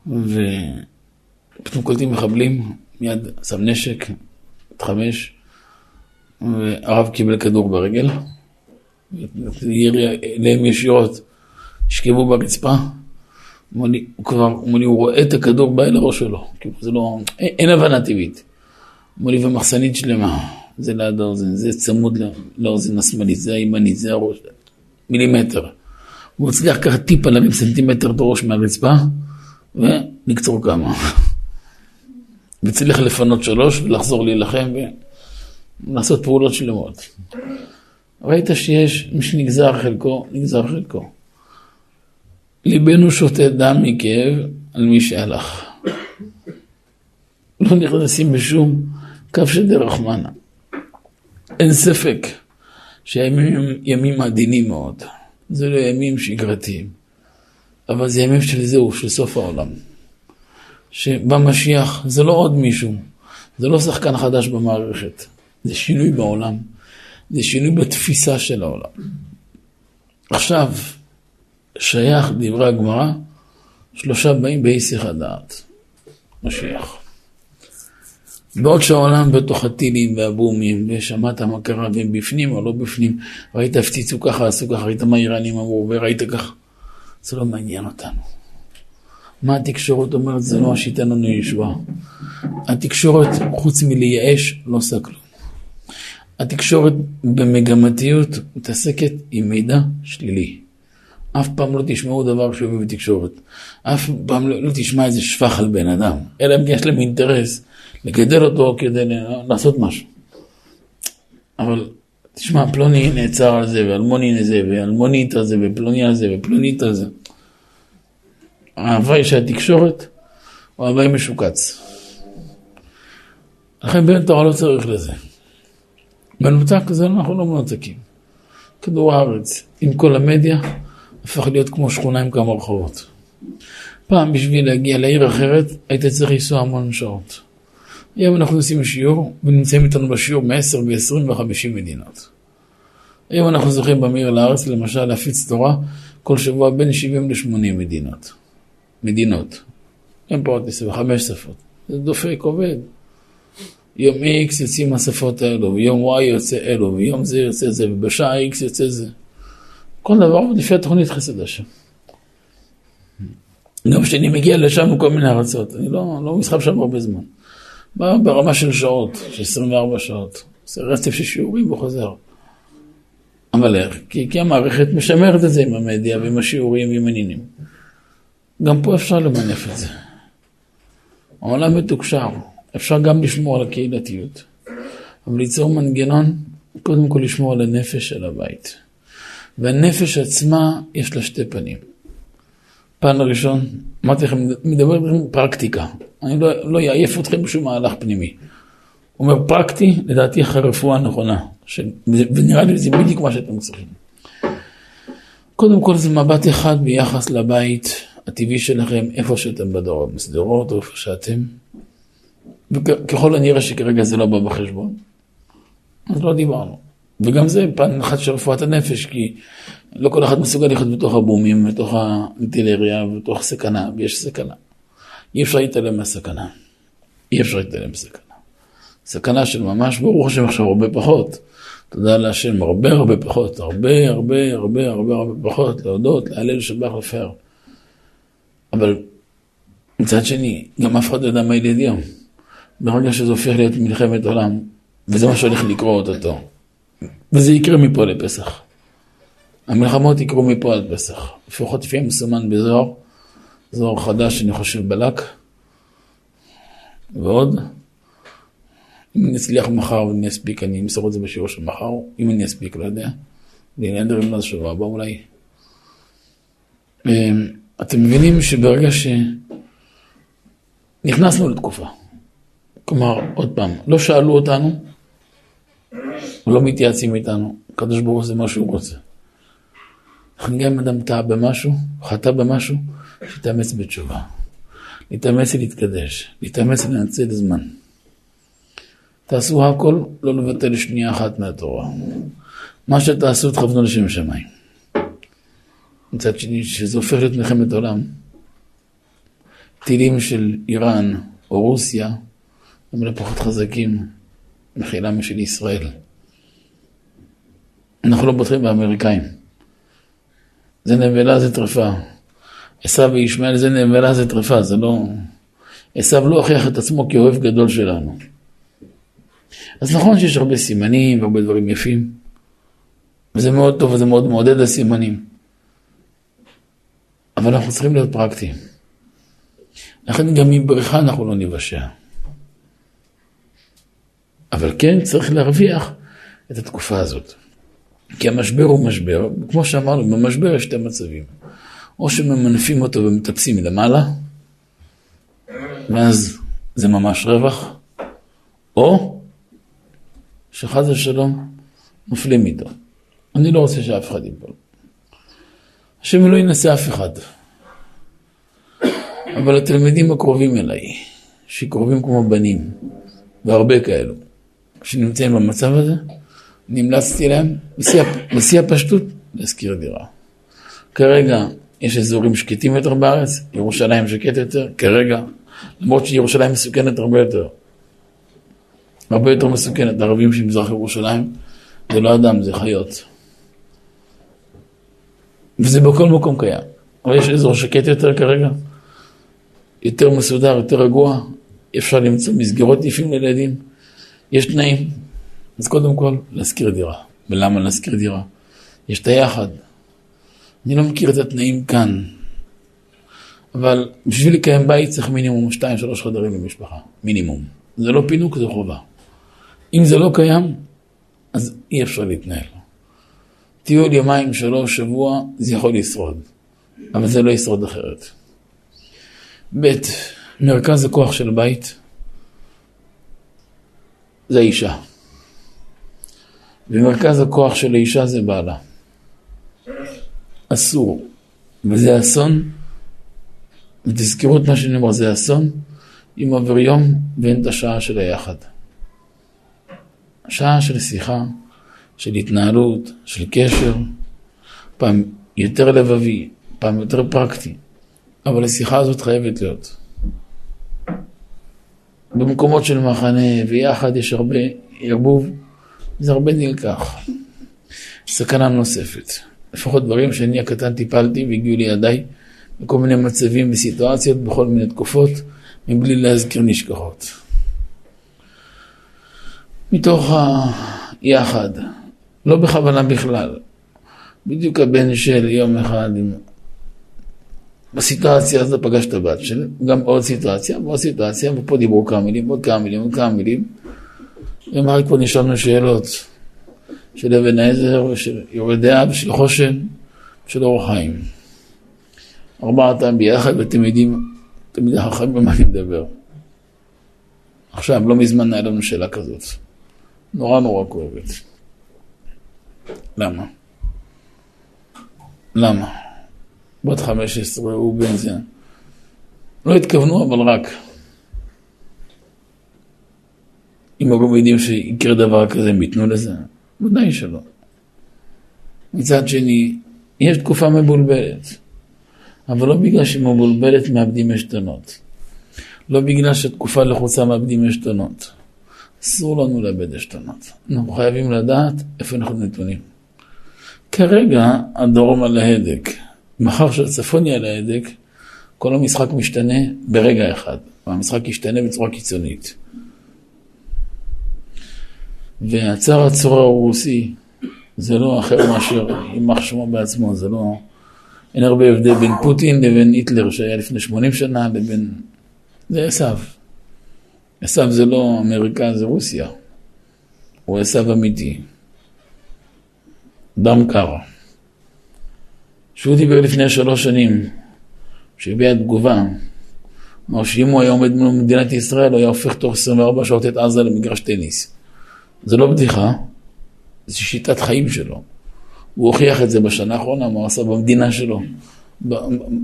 A: ופתאום קולטים מחבלים, מיד שם נשק, התחמש, והרב קיבל כדור ברגל, ירי אליהם ישירות, השכבו ברצפה, הוא כבר, הוא רואה את הכדור בא אל הראש שלו, כאילו זה לא, אין, הבנה טבעית. אמרו לי, ומחסנית שלמה, זה ליד האוזן, זה צמוד לאוזן השמאלית, זה הימנית, זה הראש, מילימטר. הוא הצליח ככה טיפה להרים סנטימטר את הראש מהרצפה, ולקצור כמה. (laughs) והצליח לפנות שלוש, ולחזור להילחם, ולעשות פעולות שלמות. ראית שיש מי שנגזר חלקו, נגזר חלקו. ליבנו שותה דם מכאב על מי שהלך. לא נכנסים בשום כף שדרחמנה. אין ספק שהימים הם ימים עדינים מאוד. זה לא ימים שגרתיים, אבל זה ימים של זהו, של סוף העולם. שבמשיח זה לא עוד מישהו, זה לא שחקן חדש במערכת, זה שינוי בעולם, זה שינוי בתפיסה של העולם. עכשיו, שייך דברי הגמרא, שלושה באים בהיסח הדעת, משיח. בעוד שהעולם בתוך הטילים והבומים, ושמעת מה קרה, והם בפנים או לא בפנים, ראית הפציצו ככה, עשו ככה, ראית מה איראנים אמרו, וראית ככה, זה לא מעניין אותנו. מה התקשורת אומרת? זה לא השיטה לנו ישועה. התקשורת, חוץ מלייאש, לא עושה כלום. התקשורת במגמתיות מתעסקת עם מידע שלילי. אף פעם לא תשמעו דבר שהוא בתקשורת. אף פעם לא, לא תשמע איזה שבח על בן אדם. אלא אם יש להם אינטרס לגדל אותו כדי לעשות משהו. אבל תשמע, פלוני נעצר על זה, ואלמוני על ואלמונית על זה, ופלוני על זה, ופלונית על זה. ההוואי של התקשורת הוא ההוואי משוקץ. לכן בן תורה לא צריך לזה. מנותק זה אנחנו לא מנותקים. כדור הארץ, עם כל המדיה, הפך להיות כמו שכונה עם כמה רחובות. פעם בשביל להגיע לעיר אחרת, היית צריך לנסוע המון שעות. היום אנחנו עושים שיעור, ונמצאים איתנו בשיעור מ-10 ו-20 ו-50 מדינות. היום אנחנו זוכים במיר לארץ, למשל, להפיץ תורה כל שבוע בין 70 ל-80 מדינות. מדינות. אין פה עוד 25 שפות. זה דופק, עובד. יום X יוצאים השפות האלו, ויום Y יוצא אלו, ויום זה יוצא זה, ובשעה X יוצא זה. כל דבר לפי התוכנית חסד השם. גם כשאני מגיע לשם מכל מיני ארצות, אני לא, לא מסחב שם הרבה זמן. ברמה של שעות, של 24 שעות. זה רצף של שיעורים וחוזר. אבל איך? כי, כי המערכת משמרת את זה עם המדיה ועם השיעורים ועם הנינים. גם פה אפשר למנף את זה. העולם מתוקשר, אפשר גם לשמור על הקהילתיות. אבל ליצור מנגנון, קודם כל לשמור על הנפש של הבית. והנפש עצמה, יש לה שתי פנים. פן הראשון, אמרתי לכם, מדבר עם פרקטיקה. אני לא, לא אעייף אתכם בשום מהלך פנימי. הוא אומר פרקטי, לדעתי אחרי רפואה נכונה. ש... ונראה לי זה בדיוק מה שאתם צריכים. קודם כל זה מבט אחד ביחס לבית הטבעי שלכם, איפה שאתם בדרום, שדרות או איפה שאתם. וככל הנראה שכרגע זה לא בא בחשבון, אז לא דיברנו. וגם זה פן אחד של רפואת הנפש, כי לא כל אחד מסוגל לחיות בתוך הבומים, בתוך האינטילריה, בתוך סכנה, ויש סכנה. אי אפשר להתעלם מהסכנה. אי אפשר להתעלם מסכנה. סכנה של ממש, ברוך השם עכשיו הרבה פחות. תודה להשם, הרבה הרבה פחות, הרבה הרבה הרבה הרבה הרבה פחות, להודות, להלל, לשבח, לפאר. אבל מצד שני, גם אף אחד לא יודע מה ילד יום. ברגע שזה הופך להיות מלחמת עולם, וזה מה שהולך לקרות אותו, וזה יקרה מפה לפסח. המלחמות יקרו מפה עד פסח. לפחות לפי המסומן בזוהר, זוהר חדש, אני חושב בלק, ועוד. אם אני אצליח מחר ואני אספיק, אני אמסור את זה בשיעור של מחר, אם אני אספיק, לא יודע. לנדר עם אז שבוע הבא אולי. אמ, אתם מבינים שברגע שנכנסנו לתקופה, כלומר, עוד פעם, לא שאלו אותנו, לא מתייעצים איתנו, הקדוש ברוך הוא זה מה שהוא רוצה. גם אם אדם טעה במשהו, חטא במשהו, שיתאמץ בתשובה. להתאמץ להתקדש, להתאמץ לנצל זמן. תעשו הכל, לא לבטל שנייה אחת מהתורה. מה שתעשו, תכוונו לשם שמיים. מצד שני, שזה הופך להיות מלחמת עולם, טילים של איראן או רוסיה, הם לא פחות חזקים מחילה משל ישראל. אנחנו לא בוטחים באמריקאים. זה נבלה, זה טרפה. עשו וישמעאל זה נבלה, זה טרפה, זה לא... עשו לא הוכיח את עצמו כאוהב גדול שלנו. אז נכון שיש הרבה סימנים והרבה דברים יפים, וזה מאוד טוב וזה מאוד מעודד הסימנים. אבל אנחנו צריכים להיות פרקטיים. לכן גם מבריכה אנחנו לא ניוושע. אבל כן צריך להרוויח את התקופה הזאת. כי המשבר הוא משבר, כמו שאמרנו, במשבר יש שתי מצבים. או שממנפים אותו ומטפסים מלמעלה, ואז זה ממש רווח, או שחס ושלום נופלים איתו. אני לא רוצה שאף אחד ייפול. השם לא ינסה אף אחד. אבל התלמידים הקרובים אליי, שקרובים כמו בנים, והרבה כאלו, שנמצאים במצב הזה, אני המלצתי להם, בשיא הפשטות, להשכיר דירה. כרגע יש אזורים שקטים יותר בארץ, ירושלים שקט יותר, כרגע, למרות שירושלים מסוכנת הרבה יותר. הרבה יותר מסוכנת, ערבים של מזרח ירושלים, זה לא אדם, זה חיות. וזה בכל מקום קיים. אבל יש אזור שקט יותר כרגע, יותר מסודר, יותר רגוע, אפשר למצוא מסגרות יפים לילדים, יש תנאים. אז קודם כל, להשכיר דירה. ולמה להשכיר דירה? יש את היחד. אני לא מכיר את התנאים כאן, אבל בשביל לקיים בית צריך מינימום 2-3 חדרים למשפחה, מינימום. זה לא פינוק, זה חובה. אם זה לא קיים, אז אי אפשר להתנהל. טיול יומיים, שלוש, שבוע, זה יכול לשרוד, אבל זה לא ישרוד אחרת. ב', מרכז הכוח של בית זה האישה. ומרכז הכוח של האישה זה בעלה. אסור. וזה אסון, ותזכרו את מה שאני אומר, זה אסון אם עובר יום ואין את השעה של היחד. שעה של שיחה, של התנהלות, של קשר, פעם יותר לבבי, פעם יותר פרקטי, אבל השיחה הזאת חייבת להיות. במקומות של מחנה ויחד יש הרבה ערבוב, זה הרבה נלקח. סכנה נוספת. לפחות דברים שאני הקטן טיפלתי והגיעו לידיי בכל מיני מצבים וסיטואציות, בכל מיני תקופות, מבלי להזכיר נשכחות. מתוך היחד, לא בכוונה בכלל, בדיוק הבן של יום אחד, עם... בסיטואציה הזאת פגש את הבת שלי, גם עוד סיטואציה, ועוד סיטואציה, ופה דיברו כמה מילים, עוד כמה מילים, עוד כמה מילים, ומחר כבר נשאלנו שאלות של אבן העזר ושל יורדיה ושל חושן ושל אור החיים. ארבעתם ביחד ואתם יודעים, תמיד החכמים במה אני מדבר. עכשיו, לא מזמן היה לנו שאלה כזאת. נורא נורא כואבת. למה? למה? בת 15, הוא בן זה. לא התכוונו, אבל רק. אם לא יודעים שיקרה דבר כזה, הם ייתנו לזה? ודאי שלא. מצד שני, יש תקופה מבולבלת, אבל לא בגלל שהיא מבולבלת מאבדים עשתונות. לא בגלל שתקופה לחוצה מאבדים עשתונות. אסור לנו לאבד עשתונות. אנחנו חייבים לדעת איפה אנחנו נתונים. כרגע הדרום על ההדק. מחר שהצפון יהיה על ההדק, כל המשחק משתנה ברגע אחד. והמשחק ישתנה בצורה קיצונית. והצאר הצורר הרוסי זה לא אחר מאשר יימח שמו בעצמו, זה לא... אין הרבה הבדל בין פוטין לבין היטלר שהיה לפני 80 שנה לבין... זה עשו. עשו זה לא אמריקה, זה רוסיה. הוא עשו אמיתי. דם קר. כשהוא דיבר לפני שלוש שנים, שהביע תגובה, אמר שאם הוא היה עומד מול מדינת ישראל, הוא היה הופך תוך 24 שעות את עזה למגרש טניס. זה לא בדיחה, זה שיטת חיים שלו. הוא הוכיח את זה בשנה האחרונה, מה הוא עשה במדינה שלו,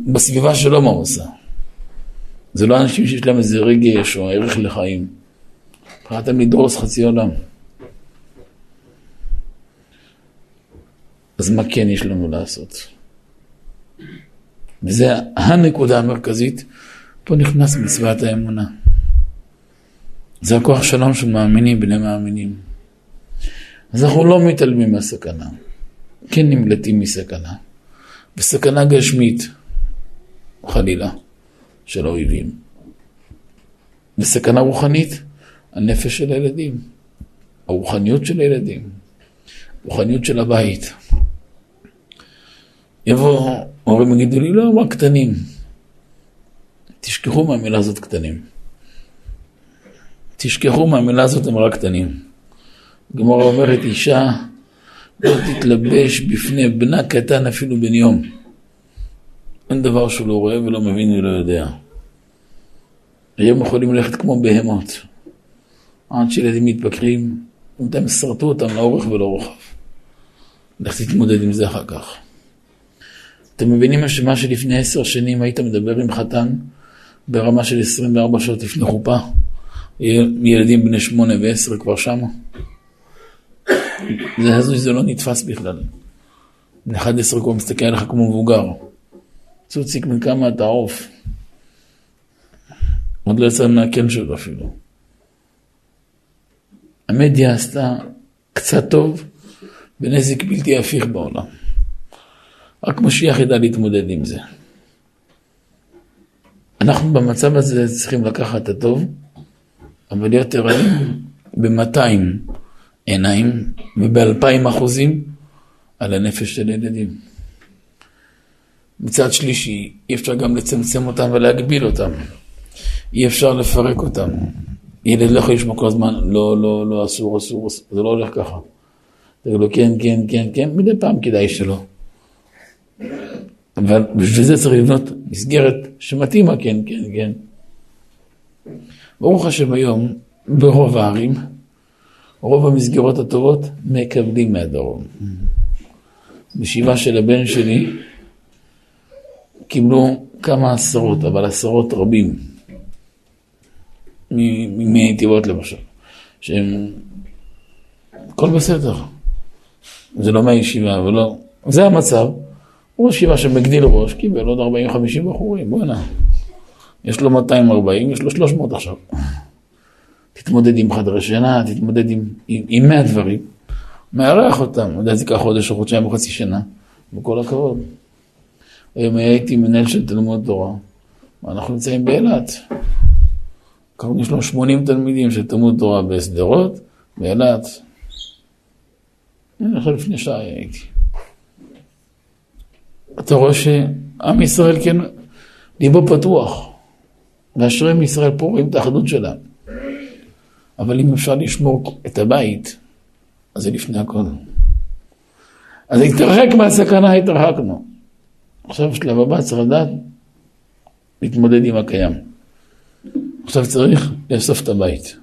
A: בסביבה שלו מה הוא עושה. זה לא אנשים שיש להם איזה רגש או ערך לחיים. החלטתם לדרוס חצי עולם. אז מה כן יש לנו לעשות? וזה הנקודה המרכזית, פה נכנס מצוות האמונה. זה הכוח שלום של מאמינים בני מאמינים. אז אנחנו לא מתעלמים מהסכנה, כן נמלטים מסכנה. וסכנה גשמית, חלילה, של האויבים. וסכנה רוחנית, הנפש של הילדים, הרוחניות של הילדים, הרוחניות של הבית. יבוא, הורים יגידו לי, לא, רק קטנים. תשכחו מהמילה הזאת קטנים. תשכחו מהמילה הזאת הם רק קטנים. גמורה אומרת, אישה לא תתלבש בפני בנה קטן אפילו בן יום. אין דבר שהוא לא רואה ולא מבין ולא יודע. היום יכולים ללכת כמו בהמות. עד שילדים מתבקרים, בינתיים שרטו אותם לאורך ולרוחב. לך תתמודד עם זה אחר כך. אתם מבינים שמה שלפני עשר שנים היית מדבר עם חתן ברמה של 24 שעות לפני חופה? ילדים בני שמונה ועשר כבר שמה? זה הזוי, זה לא נתפס בכלל. בן 11 כבר מסתכל עליך כמו מבוגר. צוציק בן כמה אתה עוף. עוד לא יצא מהקן שלו אפילו. המדיה עשתה קצת טוב ונזק בלתי הפיך בעולם. רק משיח ידע להתמודד עם זה. אנחנו במצב הזה צריכים לקחת את הטוב, אבל להיות ערניים ב-200 עיניים וב-2,000 אחוזים על הנפש של ילדים. מצד שלישי, אי אפשר גם לצמצם אותם ולהגביל אותם. אי אפשר לפרק אותם. ילד לא יכול לשמוע כל הזמן, לא, לא, לא, אסור, אסור, אסור, זה לא הולך ככה. תגיד לו כן, כן, כן, כן, מדי פעם כדאי שלא. אבל בשביל זה צריך לבנות מסגרת שמתאימה, כן, כן, כן. ברוך השם היום, ברוב הערים, רוב המסגרות הטובות מקבלים מהדרום. בשבעה של הבן שלי קיבלו כמה עשרות, אבל עשרות רבים, מנתיבות למשל, שהם, הכל בסדר. זה לא מהישיבה ולא, זה המצב. ראש ישיבה שמגדיל ראש, קיבל עוד 40-50 בחורים, בואנה. יש לו 240, יש לו 300 עכשיו. תתמודד עם חדרי שינה, תתמודד עם, עם, עם 100 דברים. מארח אותם, יודע, זה ייקח חודש או חודשיים או חצי שנה, בכל הכבוד. היום הייתי מנהל של תלמוד תורה, ואנחנו נמצאים באילת. קרוב יש לו 80 תלמידים של תלמוד תורה בשדרות, באילת. אני חושב לפני שעה הייתי. אתה רואה שעם ישראל כן, ליבו פתוח, ואשרי עם ישראל פה רואים את האחדות שלהם. אבל אם אפשר לשמור את הבית, אז זה לפני הכל. אז להתרחק מהסכנה, התרחקנו. עכשיו שלב הבא צריך לדעת להתמודד עם הקיים. עכשיו צריך לאסוף את הבית.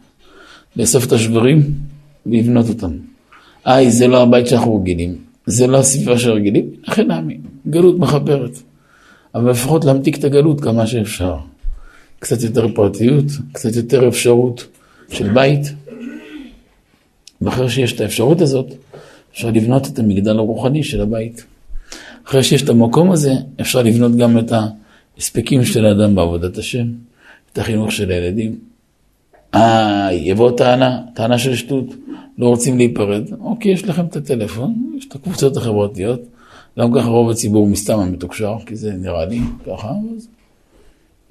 A: לאסוף את השברים ולבנות אותם. איי, זה לא הבית שאנחנו רגילים, זה לא הסביבה שרגילים, לכן נאמין, גלות מכפרת. אבל לפחות להמתיק את הגלות כמה שאפשר. קצת יותר פרטיות, קצת יותר אפשרות של בית. ואחרי שיש את האפשרות הזאת, אפשר לבנות את המגדל הרוחני של הבית. אחרי שיש את המקום הזה, אפשר לבנות גם את ההספקים של האדם בעבודת השם, את החינוך של הילדים. אה, יבוא טענה, טענה של שטות, לא רוצים להיפרד. אוקיי, יש לכם את הטלפון, יש את הקבוצות החברתיות. גם ככה רוב הציבור מסתם המתוקשר, כי זה נראה לי ככה. אז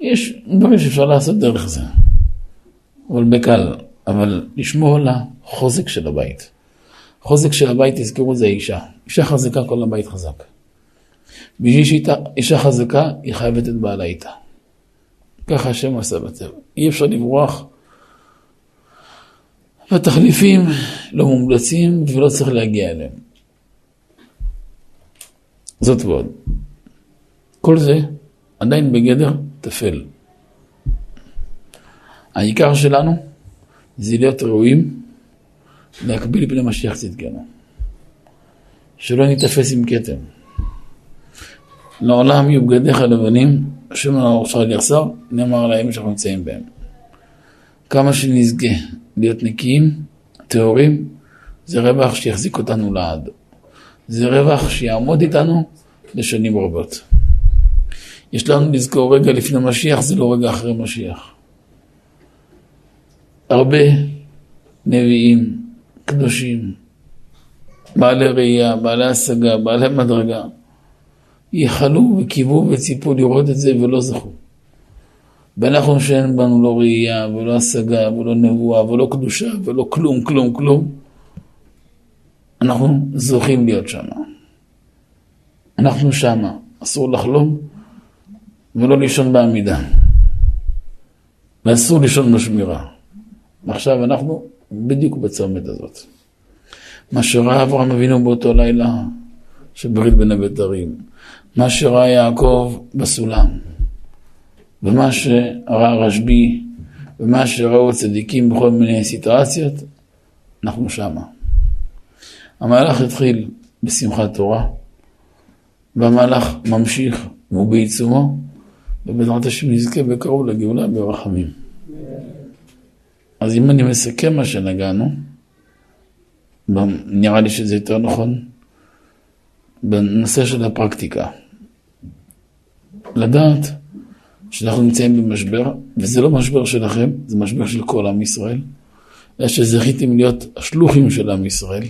A: יש דברים שאפשר לעשות דרך זה. אבל בקל, אבל לשמור על החוזק של הבית. חוזק של הבית, תזכרו, זה אישה. אישה חזקה, כל הבית חזק. בשביל שאישה חזקה, היא חייבת את בעלה איתה. ככה השם עשה בטבע. אי אפשר לברוח. והתחליפים לא מומלצים ולא צריך להגיע אליהם. זאת ועוד. כל זה עדיין בגדר טפל. העיקר שלנו זה להיות ראויים להקביל פני משיח צדקנו. שלא ניתפס עם כתם. לעולם יהיו בגדיך לבנים, השם על ראשך יחסר, נאמר להם שאנחנו נמצאים בהם. כמה שנזכה להיות נקיים, טהורים, זה רווח שיחזיק אותנו לעד. זה רווח שיעמוד איתנו לשנים רבות. יש לנו לזכור רגע לפני משיח, זה לא רגע אחרי משיח. הרבה נביאים, קדושים, בעלי ראייה, בעלי השגה, בעלי מדרגה, ייחלו וקיוו וציפו לראות את זה ולא זכו. ואנחנו שאין בנו לא ראייה ולא השגה ולא נבואה ולא קדושה ולא כלום, כלום, כלום, אנחנו זוכים להיות שם. אנחנו שמה, אסור לחלום ולא לישון בעמידה. ואסור לישון בשמירה. ועכשיו אנחנו בדיוק בצומת הזאת. מה שראה אברהם אבינו באותו לילה שברית בין הבתרים, מה שראה יעקב בסולם, ומה שראה רשב"י, ומה שראו צדיקים בכל מיני סיטואציות, אנחנו שמה. המהלך התחיל בשמחת תורה, והמהלך ממשיך והוא בעיצומו, ובעזרת השם נזכה בקרוב לגאולה ברחמים. אז אם אני מסכם מה שנגענו, נראה לי שזה יותר נכון, בנושא של הפרקטיקה. לדעת שאנחנו נמצאים במשבר, וזה לא משבר שלכם, זה משבר של כל עם ישראל, אלא שזכיתם להיות השלוחים של עם ישראל.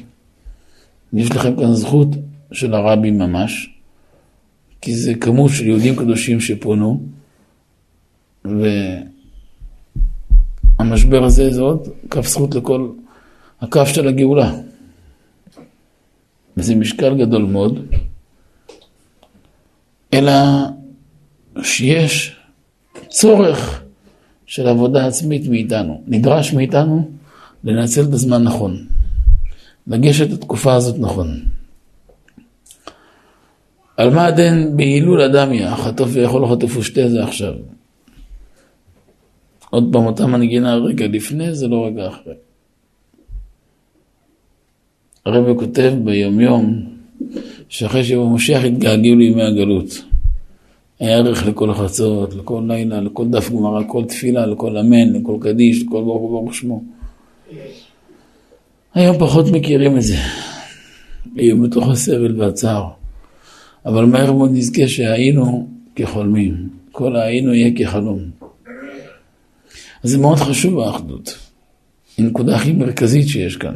A: יש לכם כאן זכות של הרבי ממש, כי זה כמות של יהודים קדושים שפונו, והמשבר הזה זה עוד כף זכות לכל הכף של הגאולה. וזה משקל גדול מאוד, אלא שיש צורך של עבודה עצמית מאיתנו. נדרש מאיתנו לנצל את הזמן נכון, לגשת את התקופה הזאת נכון. על מה הדין בהילול אדמיה, חטוף ויכול לחטוף ושתה זה עכשיו. עוד פעם אותה מנגינה רגע לפני, זה לא רגע אחרי. הרב כותב ביומיום, שאחרי שיבוא משיח יתגעגעו לימי הגלות. היה ערך לכל החצות, לכל לילה, לכל דף גמרא, לכל תפילה, לכל אמן, לכל קדיש, לכל ברוך ברוך שמו. היום פחות מכירים את זה. היום בתוך הסבל והצער. אבל מהר מאוד נזכה שהיינו כחולמים. כל היינו יהיה כחלום. אז זה מאוד חשוב האחדות. היא נקודה הכי מרכזית שיש כאן.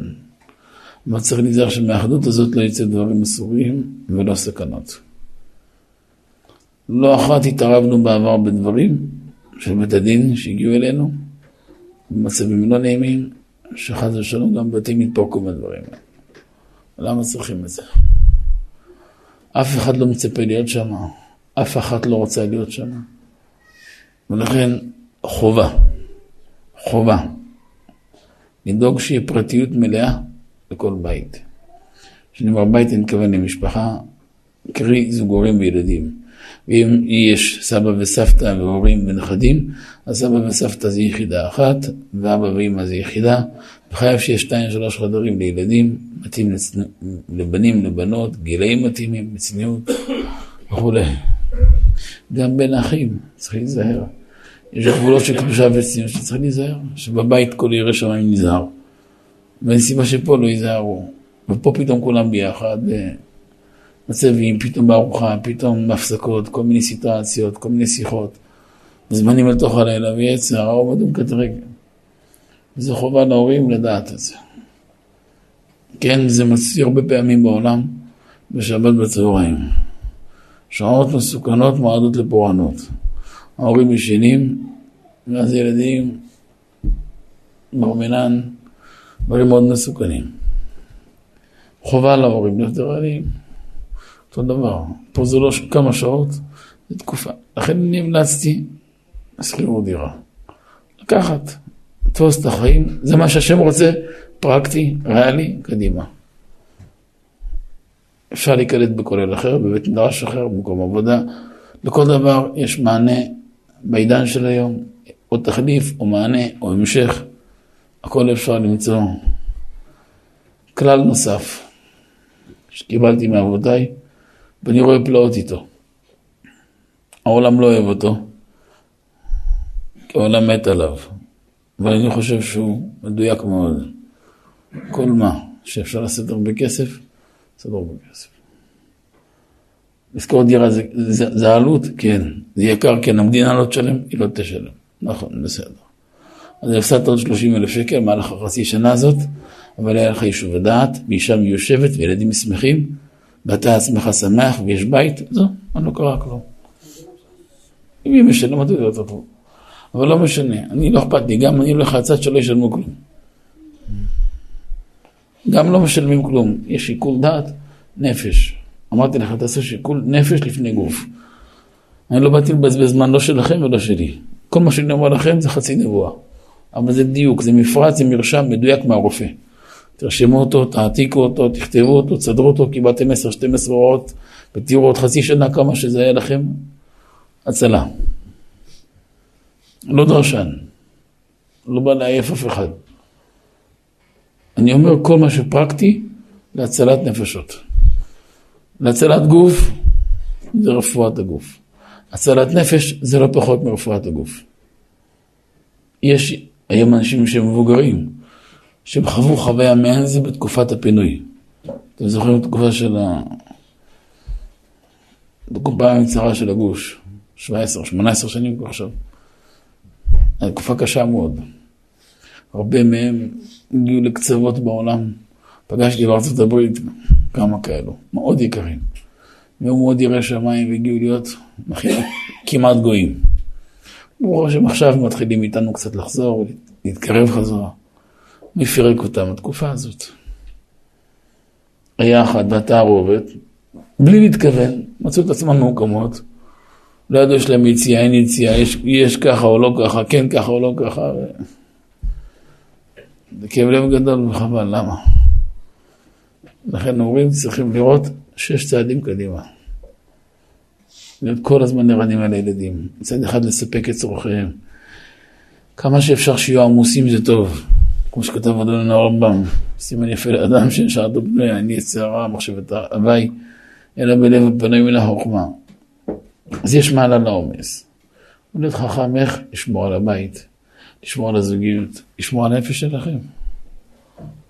A: אבל צריך להיזהר שמהאחדות הזאת לא יצא דברים אסורים ולא סכנות. לא אחת התערבנו בעבר בדברים של בית הדין שהגיעו אלינו, במצבים לא נעימים, שחס ושלום גם בתים יתפרקו מהדברים האלה. למה צריכים את זה? אף אחד לא מצפה להיות שם, אף אחת לא רוצה להיות שם. ולכן חובה, חובה, לדאוג שיהיה פרטיות מלאה לכל בית. כשאני אומר בית, אני מתכוון למשפחה, קרי זוג הורים וילדים. ואם יש סבא וסבתא והורים ונכדים, אז סבא וסבתא זה יחידה אחת, ואבא ואמא זה יחידה, וחייב שיש שתיים שלוש חדרים לילדים, מתאים לצנ... לבנים, לבנות, גילאים מתאימים, בצניעות וכולי. גם בין האחים, צריך להיזהר. יש גבולות של קדושה וצניעות שצריך להיזהר, שבבית כל ירא שמיים נזהר. ואין סיבה שפה לא ייזהרו. ופה פתאום כולם ביחד, מצבים, פתאום בארוחה, פתאום בהפסקות, כל מיני סיטואציות, כל מיני שיחות. זמנים אל תוך הלילה, ויצר, האור מדום כתרגל. וזו חובה להורים לדעת את זה. כן, זה מציא הרבה פעמים בעולם, בשבת בצהריים. שעות מסוכנות מועדות לפורענות. ההורים ישנים, ואז ילדים, מרמנן, דברים מאוד מסוכנים. חובה להורים להיות ערניים. אותו דבר. פה זה לא כמה שעות, זה תקופה. לכן אני המלצתי לשכירות דירה. לקחת, לתפוס את החיים, זה מה שהשם רוצה, פרקטי, ריאלי, קדימה. אפשר להיקלט בכולל אחר, בבית מדרש אחר, במקום עבודה. לכל דבר יש מענה בעידן של היום, או תחליף, או מענה, או המשך. הכל אפשר למצוא. כלל נוסף שקיבלתי מאבותיי, ואני רואה פלאות איתו. העולם לא אוהב אותו, כי העולם מת עליו, אבל אני חושב שהוא מדויק מאוד. כל מה שאפשר לעשות הרבה כסף, לעשות הרבה כסף. לשכור דירה זה, זה, זה עלות? כן. זה יקר? כן. המדינה לא תשלם? היא לא תשלם. נכון, בסדר. אז הפסדת עוד 30 אלף שקל במהלך החצי שנה הזאת, אבל היה לך יישוב הדעת, ואישה מיושבת וילדים שמחים, ואתה עצמך שמח ויש בית, זהו, לא קרה כלום. אם היא משלמת, זה יותר טוב. אבל לא משנה, אני לא אכפת לי, גם אני הולך לצד שלא ישלמו כלום. גם לא משלמים כלום, יש שיקול דעת, נפש. אמרתי לך, תעשה שיקול נפש לפני גוף. אני לא באתי לבזבז זמן לא שלכם ולא שלי. כל מה שאני אומר לכם זה חצי נבואה. אבל זה דיוק, זה מפרט, זה מרשם מדויק מהרופא. תרשמו אותו, תעתיקו אותו, תכתבו אותו, תסדרו אותו, קיבלתם 10-12 הוראות, ותראו עוד חצי שנה כמה שזה היה לכם הצלה. לא דרשן, לא בא לעייף אף אחד. אני אומר כל מה שפרקטי להצלת נפשות. להצלת גוף זה רפואת הגוף. הצלת נפש זה לא פחות מרפואת הגוף. יש היום אנשים שהם מבוגרים, שהם חוו חוויה מעין זה בתקופת הפינוי. אתם זוכרים את התקופה של ה... בתקופה המצרה של הגוש, 17, 18 שנים כבר עכשיו. תקופה קשה מאוד. הרבה מהם הגיעו לקצוות בעולם. פגשתי בארצות הברית כמה כאלו, מאוד יקרים. והיו מאוד יראי שמיים והגיעו להיות כמעט גויים. ברור השם עכשיו מתחילים איתנו קצת לחזור, להתקרב חזרה. מי פירק אותם בתקופה הזאת? היה אחת בתערובת, בלי להתכוון, מצאו את עצמם במקומות, לא ידעו יש להם יציאה, אין יציאה, יש, יש ככה או לא ככה, כן ככה או לא ככה. ו... זה כאב לב גדול וחבל, למה? לכן הורים צריכים לראות שש צעדים קדימה. להיות כל הזמן ערנים על הילדים. מצד אחד לספק את צורכיהם. כמה שאפשר שיהיו עמוסים זה טוב. כמו שכתב אדון הרמב"ם, סימן יפה לאדם שנשארתו בנוי, אני יצרה מחשבת הווי, אלא בלב ופנוי מן החוכמה. אז יש מעלה לעומס. להיות חכם איך לשמור על הבית, לשמור על הזוגיות, לשמור על הנפש שלכם,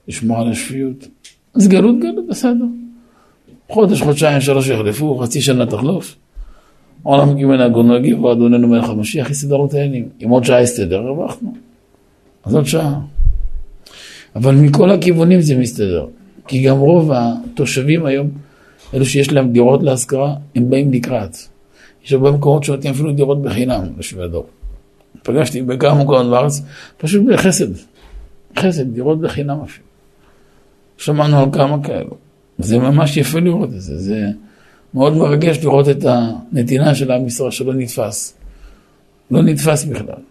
A: לשמור על השפיות. אז גלות גלות בסדר. חודש, חודשיים, שלוש יחלפו, חצי שנה תחלוף. עולם ג' הגון הגיב, ואדוננו מלך המשיח יסדר העניינים. אם עוד שעה יסתדר, הרווחנו. אז עוד שעה. אבל מכל הכיוונים זה מסתדר. כי גם רוב התושבים היום, אלו שיש להם דירות להשכרה, הם באים לקראת. יש הרבה מקומות שנותנים אפילו דירות בחינם לשבי הדור. פגשתי בכמה מקומות בארץ, פשוט בחסד. חסד, דירות בחינם אפילו. שמענו על כמה כאלו. זה ממש יפה לראות את זה. זה מאוד מרגש לראות את הנתינה של עם ישראל שלא נתפס. לא נתפס בכלל.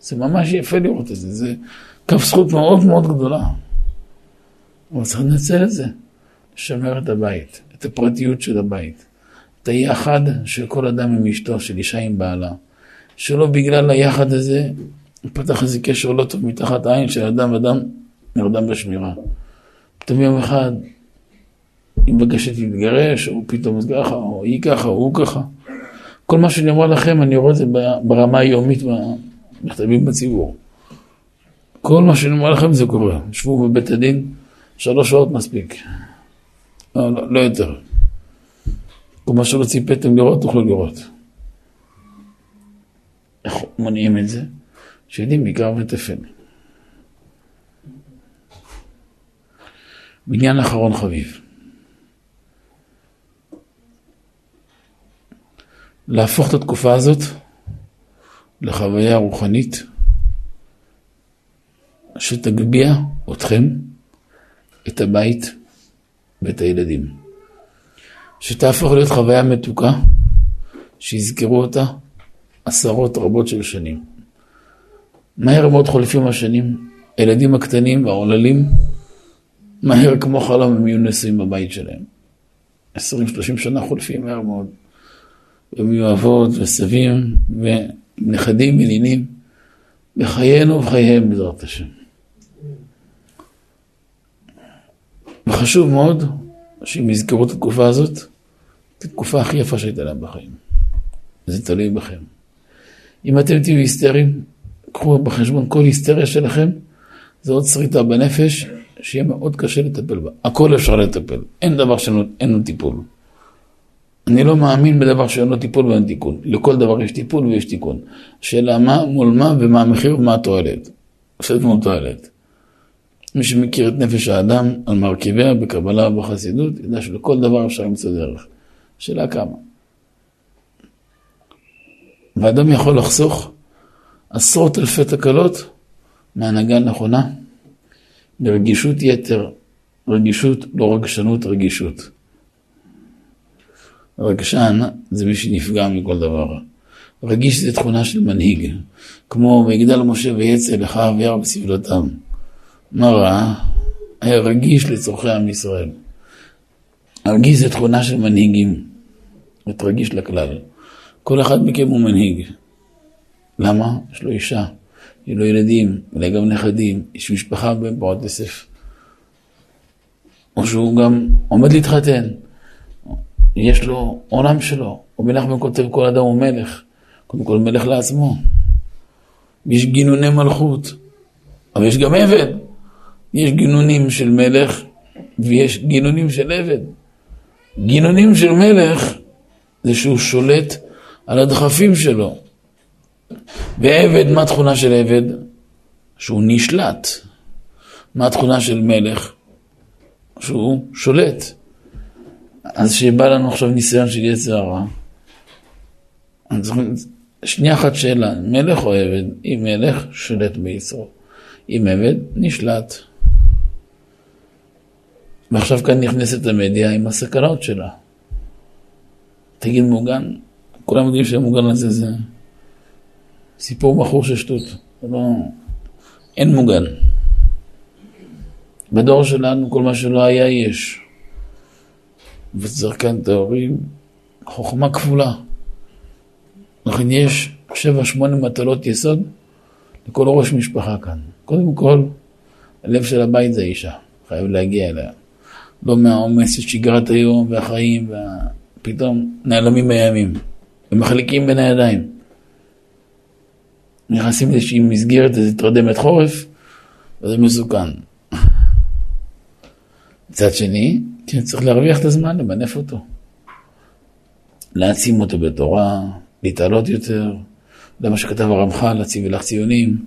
A: זה ממש יפה לראות את זה. זה כף זכות מאוד מאוד גדולה. אבל צריך לנצל את זה, לשמר את הבית, את הפרטיות של הבית, את היחד של כל אדם עם אשתו, של אישה עם בעלה. שלא בגלל היחד הזה, פתח איזה קשר לא טוב מתחת העין של אדם ואדם נרדם בשמירה. פתאום יום אחד היא מבקשת להתגרש, או פתאום ככה, או היא ככה, או הוא ככה. כל מה שאני אומר לכם, אני רואה את זה ברמה היומית במכתבים בציבור. כל מה שאני אומר לכם זה קורה. שבו בבית הדין, שלוש שעות מספיק. לא, לא, לא יותר. כל מה שלא ציפיתם לראות, תוכלו לראות. איך מונעים את זה? שיודעים בעיקר ותפן. בניין אחרון חביב. להפוך את התקופה הזאת לחוויה רוחנית שתגביה אתכם, את הבית ואת הילדים. שתהפוך להיות חוויה מתוקה, שיזכרו אותה עשרות רבות של שנים. מהר מאוד חולפים השנים, הילדים הקטנים והעוללים, מהר כמו חלום הם יהיו נשואים בבית שלהם. 20-30 שנה חולפים מהר מאוד. הם יהיו אבות וסבים ונכדים ונינים בחיינו ובחייהם בעזרת השם. וחשוב מאוד שהם יזכרו את התקופה הזאת, את התקופה הכי יפה שהייתה להם בחיים. זה תלוי בכם. אם אתם תהיו היסטריים, קחו בחשבון כל היסטריה שלכם, זה עוד שריטה בנפש, שיהיה מאוד קשה לטפל בה. הכל אפשר לטפל, אין דבר שאין לו טיפול. אני לא מאמין בדבר שאין לו טיפול ואין תיקון. לכל דבר יש טיפול ויש תיקון. שאלה מה מול מה ומה המחיר ומה התועלת. עושה כמו תועלת. מי שמכיר את נפש האדם על מרכיביה בקבלה ובחסידות, ידע שלכל דבר אפשר למצוא דרך. שאלה כמה. ואדם יכול לחסוך עשרות אלפי תקלות מהנהגה נכונה, ברגישות יתר, רגישות, לא רגשנות, רגישות. רגשן זה מי שנפגע מכל דבר. רגיש זה תכונה של מנהיג, כמו ויגדל משה ויצא לך וירא בסבלותם. רע? היה רגיש לצורכי עם ישראל. רגיש זה תכונה של מנהיגים, להיות רגיש לכלל. כל אחד מכם הוא מנהיג. למה? יש לו אישה, יש לו ילדים, אולי גם נכדים, יש משפחה פרות כסף. או שהוא גם עומד להתחתן, יש לו עולם שלו. רבי נחמן כותב כל אדם הוא מלך, קודם כל מלך לעצמו. יש גינוני מלכות, אבל יש גם עבד. יש גינונים של מלך ויש גינונים של עבד. גינונים של מלך זה שהוא שולט על הדחפים שלו. ועבד, מה התכונה של עבד? שהוא נשלט. מה התכונה של מלך? שהוא שולט. אז שבא לנו עכשיו ניסיון של יצר הרע, שנייה אחת שאלה, מלך או עבד? אם מלך, שולט ביצרו. אם עבד, נשלט. ועכשיו כאן נכנסת המדיה עם הסכנות שלה. תגיד מוגן, כולם יודעים שהמוגן הזה זה סיפור מכור של שטות. לא... אין מוגן. בדור שלנו כל מה שלא היה יש. וצריך כאן את ההורים, חוכמה כפולה. לכן יש שבע, שמונה מטלות יסוד לכל ראש משפחה כאן. קודם כל, הלב של הבית זה אישה, חייב להגיע אליה. לא מהעומס של שגרת היום והחיים, ופתאום נעלמים הימים, ומחליקים בין הידיים. נכנסים לאיזושהי מסגרת, איזו תרדמת חורף, וזה מסוכן. מצד שני, כן, צריך להרוויח את הזמן, למנף אותו. להעצים אותו בתורה, להתעלות יותר, זה מה שכתב הרמח"ל, להציב לך ציונים,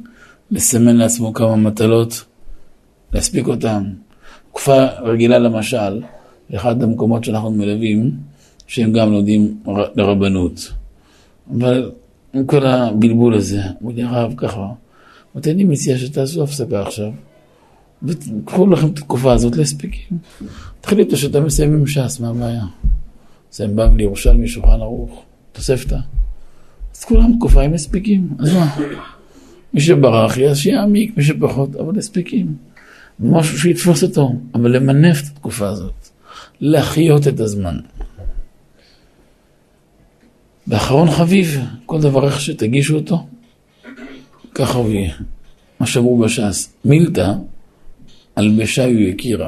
A: לסמן לעצמו כמה מטלות, להספיק אותם. תקופה רגילה למשל, אחד המקומות שאנחנו מלווים, שהם גם לומדים לרבנות. אבל עם כל הבלבול הזה, הוא אומר הרב ככה, אני מציע שתעשו הפסקה עכשיו, וקחו לכם את התקופה הזאת להספקים. תחליטו שאתה מסיים עם ש"ס, מה הבעיה? מסיים בבלי, ירושלמי, שולחן ערוך, תוספתא. אז כולם תקופה עם הספקים, אז מה? מי שברח, שיעמיק, מי שפחות, אבל הספקים. משהו שיתפוס אותו, אבל למנף את התקופה הזאת, להחיות את הזמן. ואחרון חביב, כל דבר איך שתגישו אותו, ככה הוא יהיה. מה שאמרו בש"ס, מילתא, הלבשה הוא הכירה.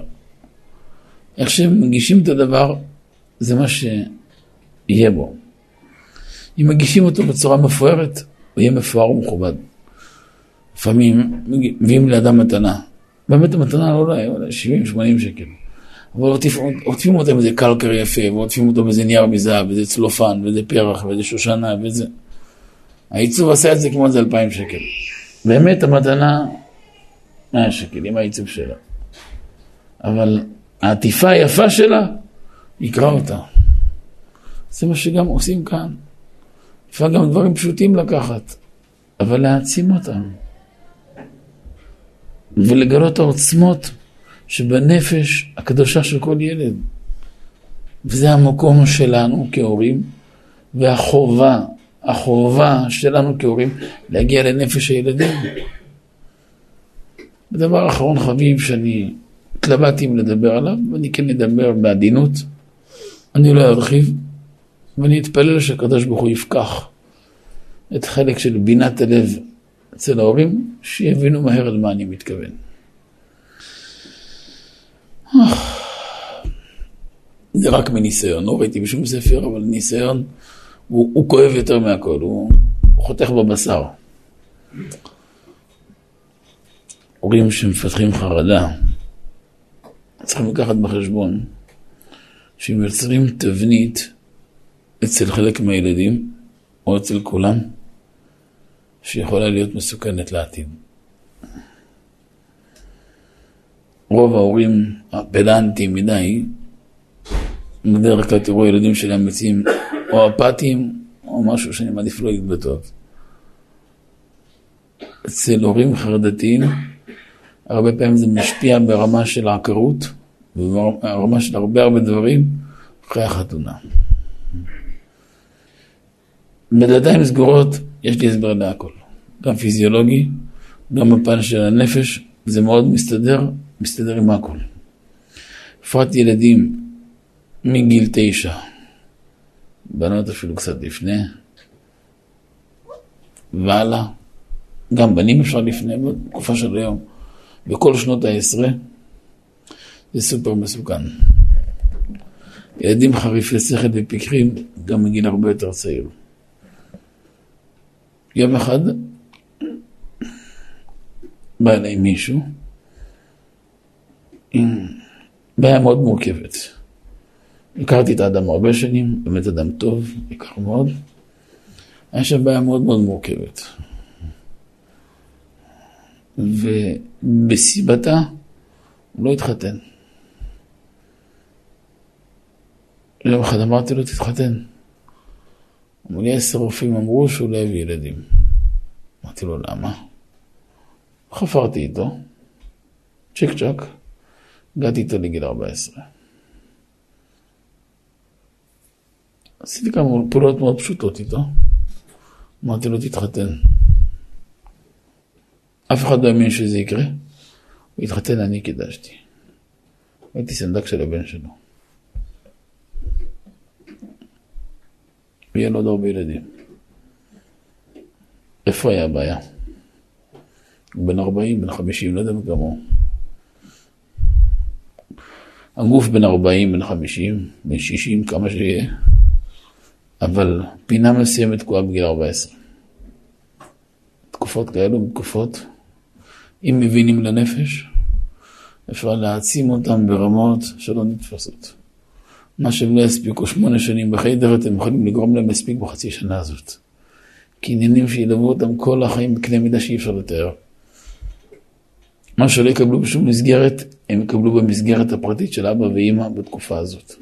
A: איך שמגישים את הדבר, זה מה שיהיה בו. אם מגישים אותו בצורה מפוארת, הוא יהיה מפואר ומכובד. לפעמים מביאים לאדם מתנה. באמת המתנה לא עולה 70-80 שקל. אבל עוטפים אותו באיזה קלקר יפה, ועוטפים אותו באיזה נייר מזהב, ואיזה צלופן, ואיזה פרח, ואיזה שושנה, ואיזה... העיצוב עשה את זה כמו איזה 2,000 שקל. באמת המתנה 100 שקל, עם העיצוב שלה. אבל העטיפה היפה שלה, יקרא אותה. זה מה שגם עושים כאן. לפעמים גם דברים פשוטים לקחת, אבל להעצים אותם. ולגלות העוצמות שבנפש הקדושה של כל ילד. וזה המקום שלנו כהורים, והחובה, החובה שלנו כהורים, להגיע לנפש הילדים. ודבר אחרון חביב שאני התלבטתי אם לדבר עליו, ואני כן אדבר בעדינות, אני לא ארחיב, ואני אתפלל שהקדוש ברוך הוא יפקח את חלק של בינת הלב אצל ההורים, שיבינו מהר למה אני מתכוון. זה רק מניסיון, לא ראיתי בשום ספר, אבל ניסיון הוא, הוא כואב יותר מהכל, הוא, הוא חותך בבשר. הורים שמפתחים חרדה, צריכים לקחת בחשבון שהם יוצרים תבנית אצל חלק מהילדים, או אצל כולם, שיכולה להיות מסוכנת לעתיד. רוב ההורים הפדנטים מדי, בדרך כלל תראו ילדים שלהם יוצאים או אפתיים או משהו שאני מעדיף לא בטוב. אצל הורים חרדתיים, הרבה פעמים זה משפיע ברמה של העקרות וברמה של הרבה הרבה דברים אחרי החתונה. בדלתיים סגורות יש לי הסבר להכל, גם פיזיולוגי, גם בפן של הנפש, זה מאוד מסתדר, מסתדר עם הכל. בפרט ילדים מגיל תשע, בנות אפילו קצת לפני, והלאה, גם בנים אפשר לפני, בתקופה של היום, בכל שנות העשרה, זה סופר מסוכן. ילדים חריפי שכל ופיקחים גם מגיל הרבה יותר צעיר. יום אחד בא אליי מישהו עם בעיה מאוד מורכבת. הכרתי את האדם הרבה שנים, באמת אדם טוב, יקר מאוד. היה שם בעיה מאוד מאוד מורכבת. ובסיבתה הוא לא התחתן. יום אחד אמרתי לו, תתחתן. אמרו לי, עשר רופאים אמרו שהוא לא יביא ילדים. אמרתי לו, למה? חפרתי איתו, צ'יק צ'אק, הגעתי איתו לגיל 14. עשיתי כמה פעולות מאוד פשוטות איתו. אמרתי לו, תתחתן. אף אחד לא האמין שזה יקרה. הוא התחתן, אני קידשתי. הייתי סנדק של הבן שלו. ויהיה לו עוד הרבה ילדים. איפה היה הבעיה? הוא בן 40, בן 50, לא יודע מה כמוהו. הגוף בן 40, בן 50, בן 60, כמה שיהיה, אבל פינה מסוימת תקועה בגיל 14. תקופות כאלו, תקופות, אם מבינים לנפש, אפשר להעצים אותם ברמות שלא נתפסות. מה שהם לא יספיקו שמונה שנים בחדר, אתם יכולים לגרום להם להספיק בחצי שנה הזאת. כי עניינים שילוו אותם כל החיים בקנה מידה שאי אפשר לתאר. מה שלא יקבלו בשום מסגרת, הם יקבלו במסגרת הפרטית של אבא ואימא בתקופה הזאת.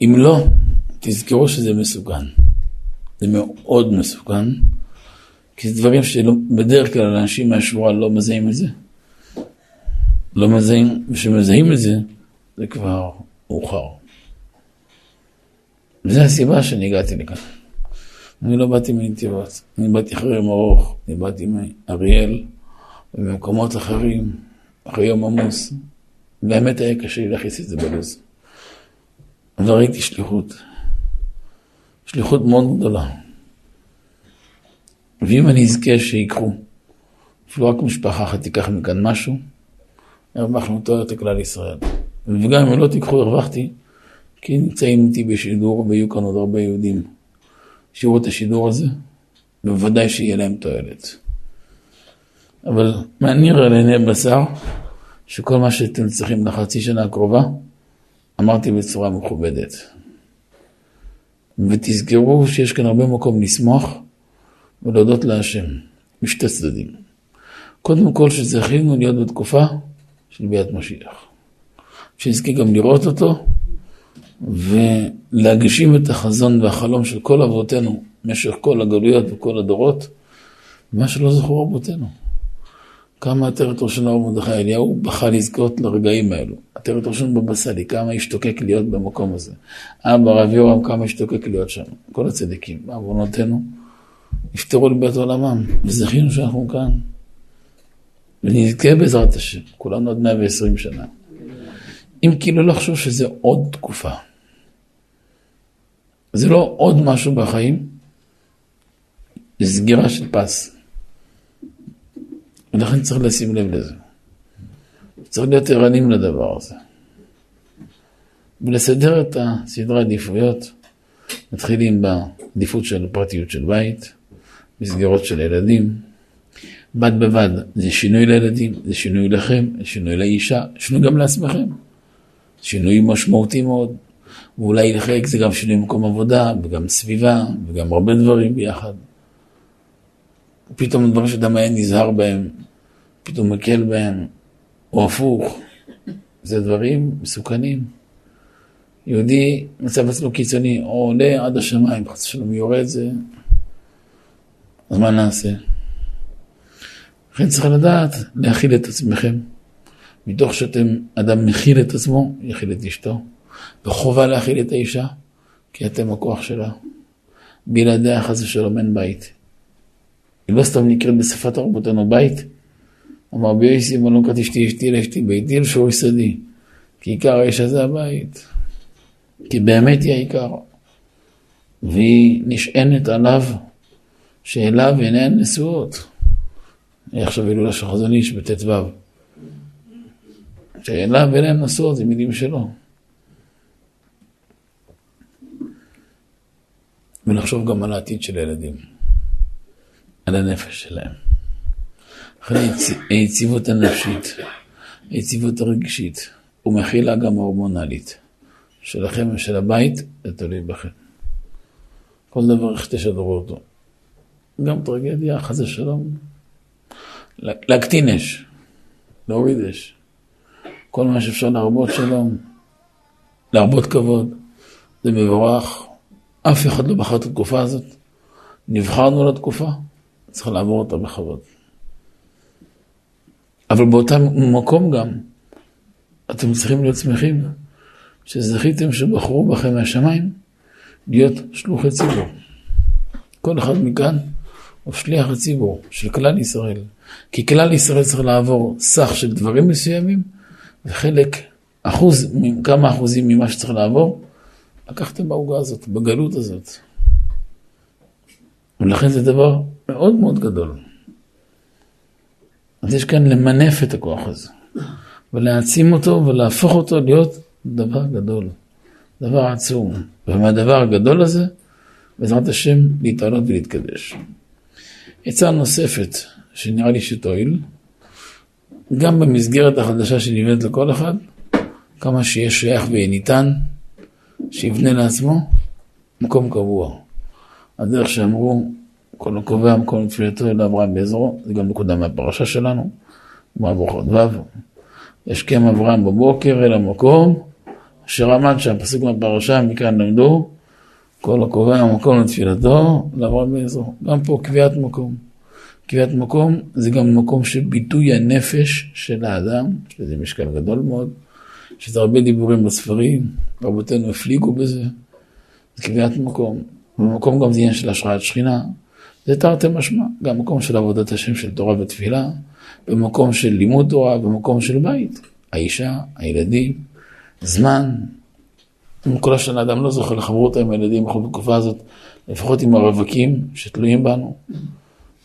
A: אם לא, תזכרו שזה מסוכן. זה מאוד מסוכן, כי זה דברים שבדרך כלל אנשים מהשבועה לא מזהים את זה. לא מזהים, וכשמזהים את זה, זה כבר מאוחר. וזו הסיבה שאני הגעתי לכאן. אני לא באתי מנתיבות, אני באתי אחרי יום ארוך, אני באתי מאריאל ובמקומות אחרים, אחרי יום עמוס. באמת היה קשה לי להכניס את זה בלו"ז. אבל ראיתי שליחות. שליחות מאוד גדולה. ואם אני אזכה שיקחו, אפילו רק משפחה אחת תיקח מכאן משהו, הרווחנו תואר לכלל ישראל. וגם אם לא תיקחו, הרווחתי, כי נמצאים איתי בשידור ויהיו כאן עוד הרבה יהודים. שיראו את השידור הזה, בוודאי שיהיה להם תועלת. אבל מעניין על עיני בשר, שכל מה שאתם צריכים לחצי שנה הקרובה, אמרתי בצורה מכובדת. ותזכרו שיש כאן הרבה מקום לשמוח ולהודות להשם, משתי צדדים. קודם כל שזכינו להיות בתקופה של ביאת משיח. שנזכה גם לראות אותו ולהגשים את החזון והחלום של כל אבותינו במשך כל הגלויות וכל הדורות, מה שלא זכור רבותינו. כמה עטרת ראשון הרב מרדכי אליהו בכה לזכות לרגעים האלו. עטרת ראשון בבא סאלי, כמה השתוקק להיות במקום הזה. אבא רב יורם, כמה השתוקק להיות שם. כל הצדיקים, בעוונותינו, נפטרו לבית עולמם, וזכינו שאנחנו כאן. ונזכה בעזרת השם, כולנו עד 120 שנה. אם כאילו לא לחשוב שזה עוד תקופה. זה לא עוד משהו בחיים, זה סגירה של פס. ולכן צריך לשים לב לזה. צריך להיות ערנים לדבר הזה. ולסדר את הסדרי העדיפויות, מתחילים בעדיפות של פרטיות של בית, מסגרות של ילדים. בד בבד, זה שינוי לילדים, זה שינוי לכם, זה שינוי לאישה, שינוי גם לעצמכם. שינוי משמעותי מאוד. ואולי לחלק זה גם שינוי מקום עבודה, וגם סביבה, וגם הרבה דברים ביחד. פתאום דברים שאדם היה נזהר בהם, פתאום מקל בהם, או הפוך. זה דברים מסוכנים. יהודי מצב עצמו קיצוני, או עולה עד השמיים, חס ושלום יורד זה, אז מה נעשה? לכן צריך לדעת להכיל את עצמכם. מתוך שאתם, אדם מכיל את עצמו, יכיל את אשתו. וחובה להכיל את האישה, כי אתם הכוח שלה. בלעדיה חס ושלום אין בית. היא לא סתם נקראת בשפת רבותינו בית. אמר בייסי מלוכת אשתי אשתי לאשתי ביתי לשור יסודי. כי עיקר האישה זה הבית. כי באמת היא העיקר. והיא נשענת עליו, שאליו עיניהן נשואות. עכשיו הילולה של חזון איש בט"ו. שאליו עיניהן נשואות זה מילים שלו. ולחשוב גם על העתיד של הילדים, על הנפש שלהם. אחרי היציבות הנפשית, היציבות הרגשית, ומכילה גם הורמונלית, שלכם ושל הבית, זה תלוי בכם. כל דבר איך תשדרו אותו. גם טרגדיה, חס ושלום, להקטין אש, להוריד אש. כל מה שאפשר להרבות שלום, להרבות כבוד, זה מבורך. אף אחד לא בחר את התקופה הזאת. נבחרנו לתקופה, צריך לעבור אותה בכבוד. אבל באותם מקום גם, אתם צריכים להיות שמחים שזכיתם שבחרו בכם מהשמיים להיות שלוחי ציבור. כל אחד מכאן הוא שליח הציבור של כלל ישראל. כי כלל ישראל צריך לעבור סך של דברים מסוימים, וחלק, אחוז, כמה אחוזים ממה שצריך לעבור, לקחתם בעוגה הזאת, בגלות הזאת. ולכן זה דבר מאוד מאוד גדול. אז יש כאן למנף את הכוח הזה, ולהעצים אותו ולהפוך אותו להיות דבר גדול, דבר עצום. ומהדבר הגדול הזה, בעזרת השם, להתעלות ולהתקדש. עצה נוספת, שנראה לי שתועיל, גם במסגרת החדשה שנבנית לכל אחד, כמה שיש שייך ויהיה ניתן, שיבנה לעצמו מקום קבוע. הדרך שאמרו, כל הקובע מקום לתפילתו אל אברהם בעזרו, זה גם נקודה מהפרשה שלנו, גמרא ברוכות ו', ישכם אברהם בבוקר אל המקום אשר עמד שם, פסוק מהפרשה, מכאן למדו, כל הקובע מקום לתפילתו, לאברהם בעזרו. גם פה קביעת מקום. קביעת מקום זה גם מקום של ביטוי הנפש של האדם, יש לזה משקל גדול מאוד. יש הרבה דיבורים בספרים, רבותינו הפליגו בזה, זה קביעת מקום. במקום גם זה עניין של השראת שכינה, זה תרתי משמע, גם מקום של עבודת השם של תורה ותפילה, במקום של לימוד תורה, במקום של בית, האישה, הילדים, זמן. כל השנה אדם לא זוכר לחברות עם הילדים בכל בתקופה הזאת, לפחות עם הרווקים שתלויים בנו,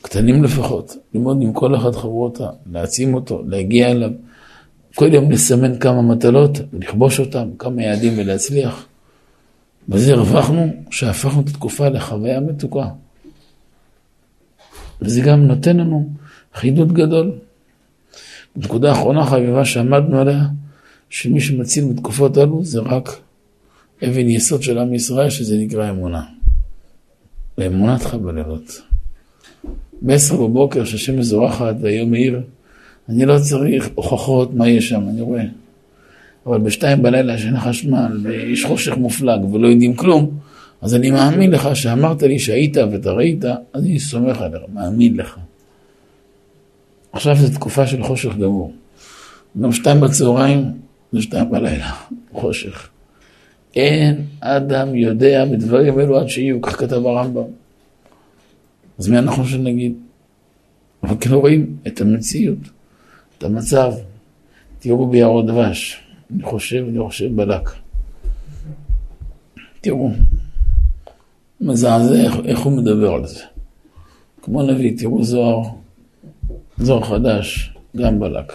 A: קטנים לפחות, ללמוד עם כל אחד חברותה, להעצים אותו, להגיע אליו, כל יום לסמן כמה מטלות, לכבוש אותם, כמה יעדים ולהצליח. בזה הרווחנו שהפכנו את התקופה לחוויה מתוקה. וזה גם נותן לנו חידוד גדול. נקודה אחרונה חביבה שעמדנו עליה, שמי שמציל בתקופות אלו זה רק אבן יסוד של עם ישראל, שזה נקרא אמונה. לאמונת בלילות. ב-10 בבוקר, שהשמש זורחת והיום מאיר, אני לא צריך הוכחות מה יש שם, אני רואה. אבל בשתיים בלילה שאין חשמל ויש חושך מופלג ולא יודעים כלום, אז אני מאמין לך שאמרת לי שהיית ואתה ראית, אז אני סומך עליך, מאמין לך. עכשיו זו תקופה של חושך גמור. גם שתיים בצהריים זה שתיים בלילה, (laughs) חושך. אין אדם יודע בדברים אלו עד שיהיו, כך כתב הרמב"ם. אז מי אנחנו שנגיד? אבל כן רואים את המציאות, את המצב. תראו ביערות דבש, אני חושב, אני חושב בלק. תראו, מזעזע איך, איך הוא מדבר על זה. כמו נביא, תראו זוהר, זוהר חדש, גם בלק.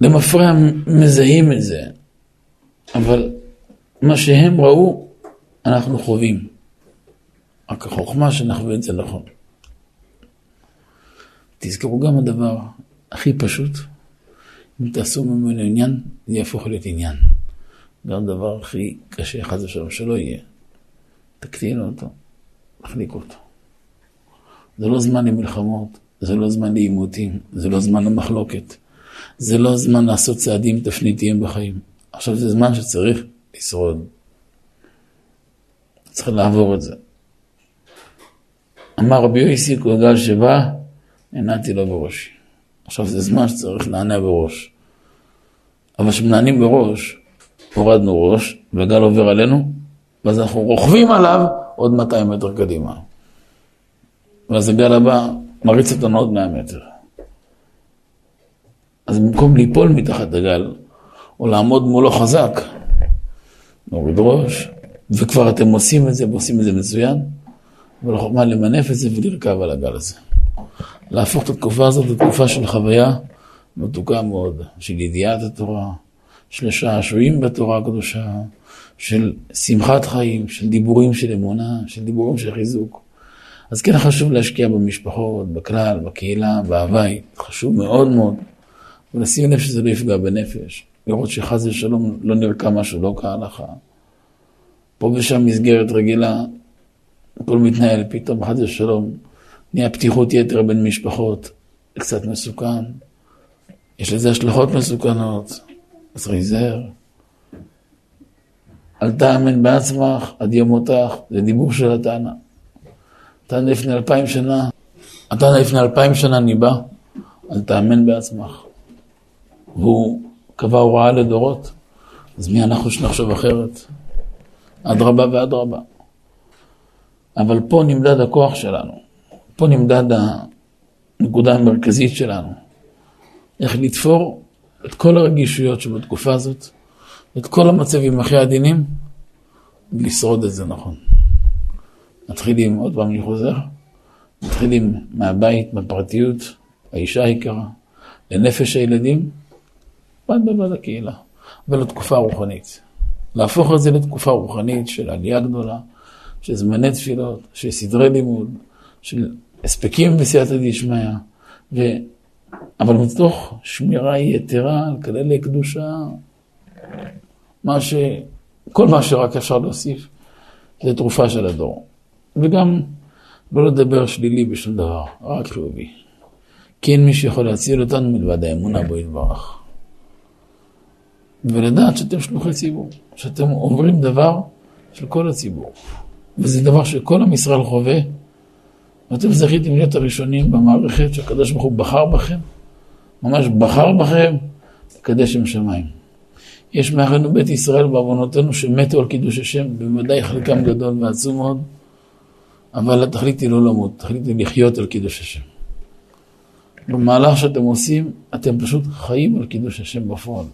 A: למפרע מזהים את זה, אבל מה שהם ראו, אנחנו חווים. רק החוכמה שנחווה את זה נכון. תזכרו גם הדבר הכי פשוט, אם תעשו ממנו עניין, זה יהפוך להיות עניין. גם דבר הכי קשה, חס ושלום, שלא יהיה. תקטינו אותו, תחליקו אותו. זה לא זמן למלחמות, זה לא זמן לעימותים, זה לא זמן למחלוקת. זה לא זמן לעשות צעדים תפניתיים בחיים. עכשיו זה זמן שצריך לשרוד. צריך לעבור את זה. אמר רבי יויסי, כל גל שבא, עינתי לו בראשי. עכשיו זה זמן שצריך לענע בראש. אבל כשמנענים בראש, הורדנו ראש, וגל עובר עלינו, ואז אנחנו רוכבים עליו עוד 200 מטר קדימה. ואז הגל הבא מריץ אותנו עוד 100 מטר. אז במקום ליפול מתחת לגל, או לעמוד מולו חזק, נוריד ראש, וכבר אתם עושים את זה ועושים את זה מצוין, אבל החוכמה למנף את זה ולרכב על הגל הזה. להפוך את התקופה הזאת לתקופה של חוויה מתוקה מאוד, של ידיעת התורה, של שעשועים בתורה הקדושה, של שמחת חיים, של דיבורים של אמונה, של דיבורים של חיזוק. אז כן חשוב להשקיע במשפחות, בכלל, בקהילה, בהווי, חשוב מאוד מאוד. ולשים לב שזה לא יפגע בנפש, לראות שחס ושלום לא נרקע משהו לא כהלכה. פה ושם מסגרת רגילה, הכל מתנהל, פתאום חס ושלום נהיה פתיחות יתר בין משפחות, קצת מסוכן, יש לזה השלכות מסוכנות, אז להיזהר. אל תאמן בעצמך עד יום מותך, זה דיבור של התנא. התנא לפני אלפיים שנה, התנא לפני אלפיים שנה ניבא, אל תאמן בעצמך. והוא קבע הוראה לדורות, אז מי אנחנו שנחשוב אחרת? אדרבה ואדרבה. אבל פה נמדד הכוח שלנו, פה נמדד הנקודה המרכזית שלנו. איך לתפור את כל הרגישויות שבתקופה הזאת, את כל המצבים הכי עדינים, ולשרוד את זה נכון. מתחילים, עוד פעם אני חוזר, מתחילים מהבית, בפרטיות, האישה היקרה, לנפש הילדים, בד בבד הקהילה, ולתקופה הרוחנית. להפוך את זה לתקופה רוחנית של עלייה גדולה, של זמני תפילות, של סדרי לימוד, של הספקים בסייעתא דשמיא, ו... אבל מתוך שמירה יתרה על כללי קדושה, מה ש... כל מה שרק אפשר להוסיף, זה תרופה של הדור. וגם לא לדבר שלילי בשום דבר, רק חיובי. כי אין מי שיכול להציל אותנו מלבד האמונה בו יתברך. ולדעת שאתם שלוחי ציבור, שאתם אומרים דבר של כל הציבור. וזה דבר שכל עם ישראל חווה, ואתם זכיתם להיות הראשונים במערכת שהקדוש ברוך הוא בחר בכם, ממש בחר בכם לקדש שם שמיים. יש מאחינו בית ישראל בעוונותינו שמתו על קידוש השם, בוודאי חלקם גדול ועצום מאוד, אבל התכלית היא לא למות, התכלית היא לחיות על קידוש השם. במהלך שאתם עושים, אתם פשוט חיים על קידוש השם בפועל.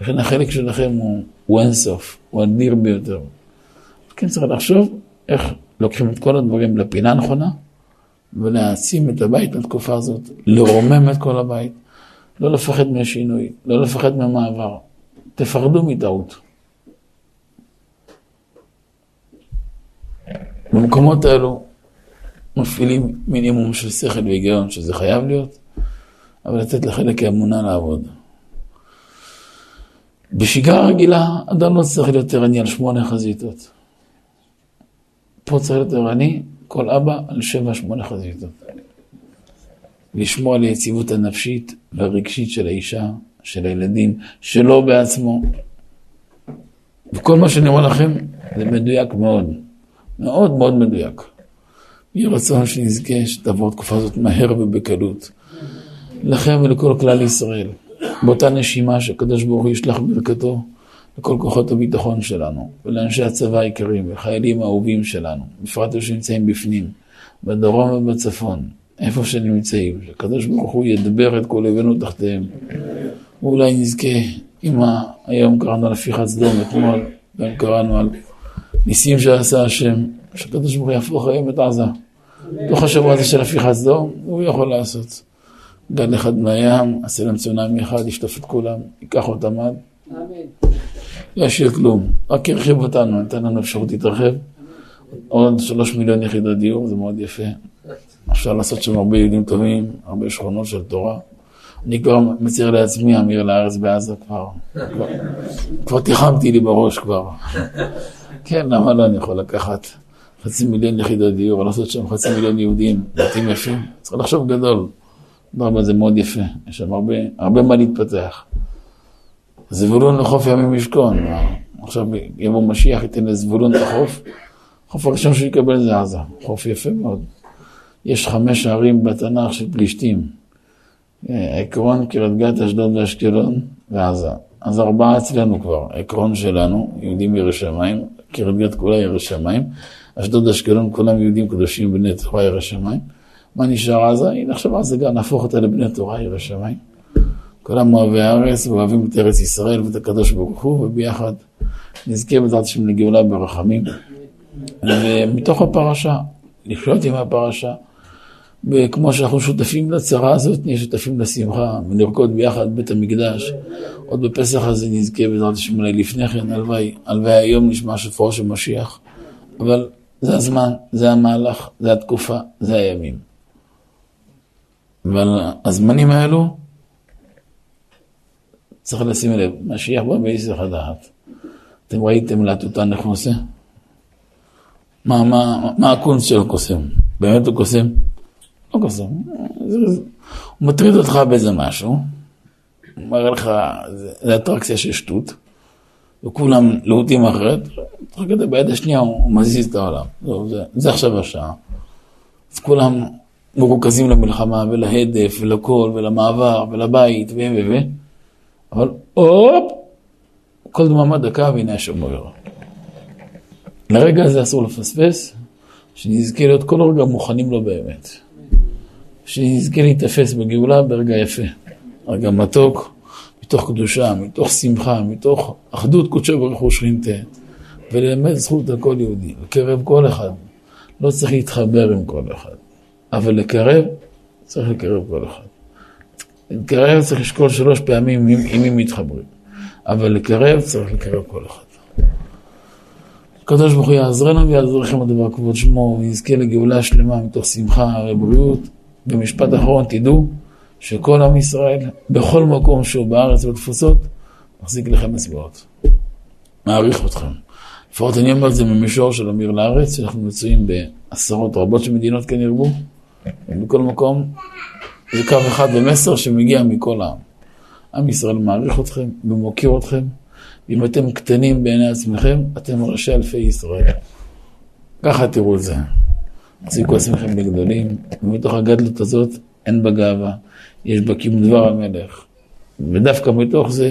A: לכן החלק שלכם הוא, הוא אינסוף, הוא אדיר ביותר. כן צריך לחשוב איך לוקחים את כל הדברים לפינה הנכונה, ולהעצים את הבית בתקופה הזאת, לרומם את כל הבית, לא לפחד מהשינוי, לא לפחד מהמעבר. תפחדו מטעות. במקומות האלו מפעילים מינימום של שכל והיגיון, שזה חייב להיות, אבל לתת לחלק האמונה לעבוד. בשגרה רגילה, אדם לא צריך להיות ערני על שמונה חזיתות. פה צריך להיות ערני, כל אבא, על שבע, שמונה חזיתות. לשמור על היציבות הנפשית והרגשית של האישה, של הילדים, שלו בעצמו. וכל מה שאני אומר לכם זה מדויק מאוד, מאוד מאוד מדויק. יהי רצון שנזכה שתעבור תקופה הזאת מהר ובקלות. לכם ולכל כלל ישראל, באותה נשימה שהקדוש ברוך הוא ישלח ברכתו לכל כוחות הביטחון שלנו, ולאנשי הצבא היקרים, וחיילים האהובים שלנו, בפרט אלה שנמצאים בפנים, בדרום ובצפון, איפה שנמצאים, שהקדוש ברוך הוא ידבר את כל אבינו תחתיהם. ואולי נזכה, אם היום קראנו על הפיכת סדום, אתמול גם קראנו על ניסים שעשה השם, שהקדוש ברוך הוא יהפוך היום את עזה. תוך השבוע הזה של הפיכת סדום, הוא יכול לעשות. גל אחד מהים, עשה להם צונאמי אחד, ישטוף את כולם, ייקח אותם עד. לא ישאיר כלום, רק ירחיב אותנו, נתן לנו אפשרות להתרחב. עוד שלוש מיליון יחידות דיור, זה מאוד יפה. אפשר לעשות שם הרבה יהודים טובים, הרבה שכונות של תורה. אני כבר מצייר לעצמי אמיר לארץ בעזה כבר. כבר, כבר תיחמתי לי בראש כבר. כן, למה לא אני יכול לקחת חצי מיליון יחידות דיור, ולעשות שם חצי מיליון יהודים, בתים יפים? צריך לחשוב גדול. דרבה זה מאוד יפה, יש שם הרבה, הרבה מה להתפתח. זבולון לחוף ימים ישכון. עכשיו יבוא משיח, ייתן לזבולון את החוף. החוף הראשון שהוא יקבל זה עזה. חוף יפה מאוד. יש חמש ערים בתנ"ך של פלישתים. עקרון, קריית גת, אשדוד ואשקלון ועזה. אז ארבעה אצלנו כבר. עקרון שלנו, יהודים ירא שמיים, קריית גת כולה ירא שמיים, אשדוד, אשקלון, כולם יהודים קדושים בני תורה ירא שמיים. מה נשאר עזה? הנה עכשיו עזה גם נהפוך אותה לבני תורה ירא שמיים. כולם אוהבי הארץ ואוהבים את ארץ ישראל ואת הקדוש ברוך הוא, וביחד נזכה בעזרת השם לגאולה ברחמים. ומתוך הפרשה, לחיות עם הפרשה, וכמו שאנחנו שותפים לצרה הזאת, נהיה שותפים לשמחה, ונרקוד ביחד בית המקדש. עוד בפסח הזה נזכה בעזרת השם אולי לפני כן, הלוואי, הלוואי היום נשמע שפרו של אבל זה הזמן, זה המהלך, זה התקופה, זה הימים. אבל הזמנים האלו, צריך לשים לב, משיח בא בהיסח הדעת. אתם ראיתם להטוטן איך הוא עושה? מה, מה, מה הקונץ של הקוסם? באמת הוא קוסם? לא קוסם. הוא מטריד אותך באיזה משהו, הוא מראה לך, זה, זה אטרקציה של שטות, וכולם להוטים אחרת, כדי ביד השנייה הוא מזיז את העולם. זה, זה עכשיו השעה. אז כולם מרוכזים למלחמה ולהדף ולקול ולמעבר ולבית ו... ו... ו... אבל הופ, כל דממה דקה והנה השומר. לרגע הזה אסור לפספס, שנזכה להיות כל רגע מוכנים לו באמת. שנזכה להתאפס בגאולה ברגע יפה. רגע מתוק, מתוך קדושה, מתוך שמחה, מתוך אחדות קודשו ברוך הוא שכינתה. וללמד זכות על כל יהודי, לקרב כל אחד. לא צריך להתחבר עם כל אחד, אבל לקרב, צריך לקרב כל אחד. לקרב צריך לשקול שלוש פעמים עם מי מתחברים, אבל לקרב צריך לקרב כל אחד. הקדוש ברוך הוא יעזרנו ויעזור לכם הדבר כבוד שמו, ונזכה לגאולה שלמה מתוך שמחה ובריאות. במשפט אחרון תדעו שכל עם ישראל, בכל מקום שהוא בארץ ובתפוצות, מחזיק לכם אצבעות. מעריך אתכם. לפחות אני אומר את זה במישור של אמיר לארץ, שאנחנו מצויים בעשרות רבות של מדינות כן ובכל מקום זה קו אחד במסר שמגיע מכל העם. עם ישראל מעריך אתכם ומוקיר אתכם, ואם אתם קטנים בעיני עצמכם, אתם ראשי אלפי ישראל. ככה תראו את זה. תחזיקו עצמכם לגדולים, ומתוך הגדלות הזאת אין בה גאווה, יש בה קיום דבר המלך. ודווקא מתוך זה,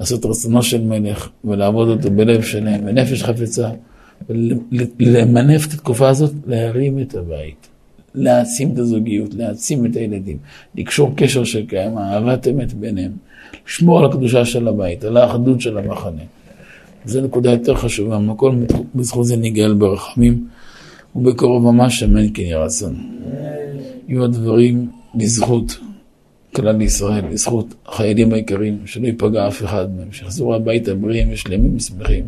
A: לעשות רצונו של מלך ולעבוד אותו בלב שלם, בנפש חפצה, ולמנף את התקופה הזאת, להרים את הבית, להעצים את הזוגיות, להעצים את הילדים, לקשור קשר שקיים, אהבת אמת ביניהם, לשמור על הקדושה של הבית, על האחדות של המחנה. זו נקודה יותר חשובה, הכל בזכות זה ניגאל ברחמים, ובקרוב ממש אמן כן יהי רצון. יהיו הדברים לזכות כלל ישראל, לזכות החיילים היקרים, שלא ייפגע אף אחד מהם, שיחזרו הביתה בריאים ושלמים ושמחים.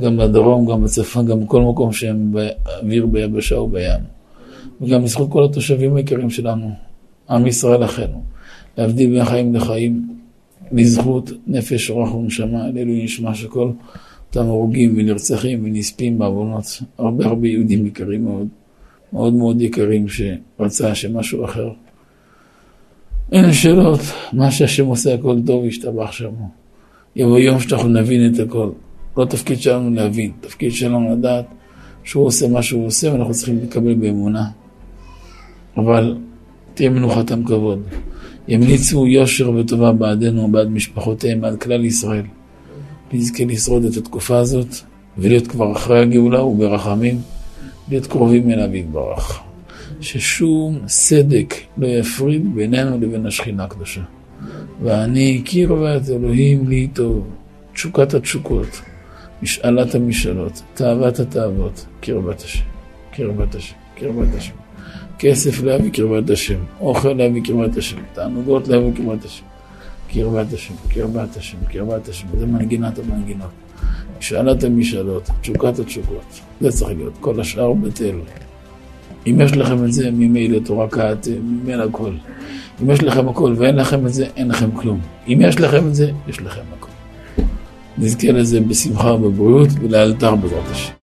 A: גם בדרום, גם בצפון, גם בכל מקום שהם באוויר, ביבשה ובים. וגם לזכות כל התושבים היקרים שלנו, עם ישראל אחינו, להבדיל בין חיים לחיים, לזכות נפש, רוח ונשמה, לעילוי נשמע שכל אותם הרוגים ונרצחים ונספים בעוונות, הרבה הרבה יהודים יקרים מאוד, מאוד מאוד יקרים, שרצה שמשהו אחר. אין שאלות, מה שהשם עושה הכל טוב, ישתבח שמו. יבוא יום שאנחנו נבין את הכל. לא תפקיד שלנו להבין, תפקיד שלנו לדעת שהוא עושה מה שהוא עושה ואנחנו צריכים לקבל באמונה. אבל תהיה מנוחתם כבוד. ימליצו יושר וטובה בעדנו ובעד משפחותיהם, בעד כלל ישראל. נזכה לשרוד את התקופה הזאת ולהיות כבר אחרי הגאולה וברחמים, להיות קרובים אליו יתברך. ששום סדק לא יפריד בינינו לבין השכינה הקדושה. ואני קרבת אלוהים לי טוב, תשוקת התשוקות, משאלת המשאלות, תאוות התאוות, קרבת השם, קרבת השם, קרבת השם. כסף להביא קרבת השם, אוכל להביא קרבת השם, תענוגות להביא קרבת השם. קרבת השם, קרבת השם, קרבת השם, זה מנגינת המנגינות. משאלת המשאלות, תשוקת התשוקות, זה צריך להיות, כל השאר בטל. אם יש לכם את זה, ממילא תורה כעתם, ממילא הכל. אם יש לכם הכל ואין לכם את זה, אין לכם כלום. אם יש לכם את זה, יש לכם הכל. נזכה לזה בשמחה ובבריאות ולאלתר בעזרת השם.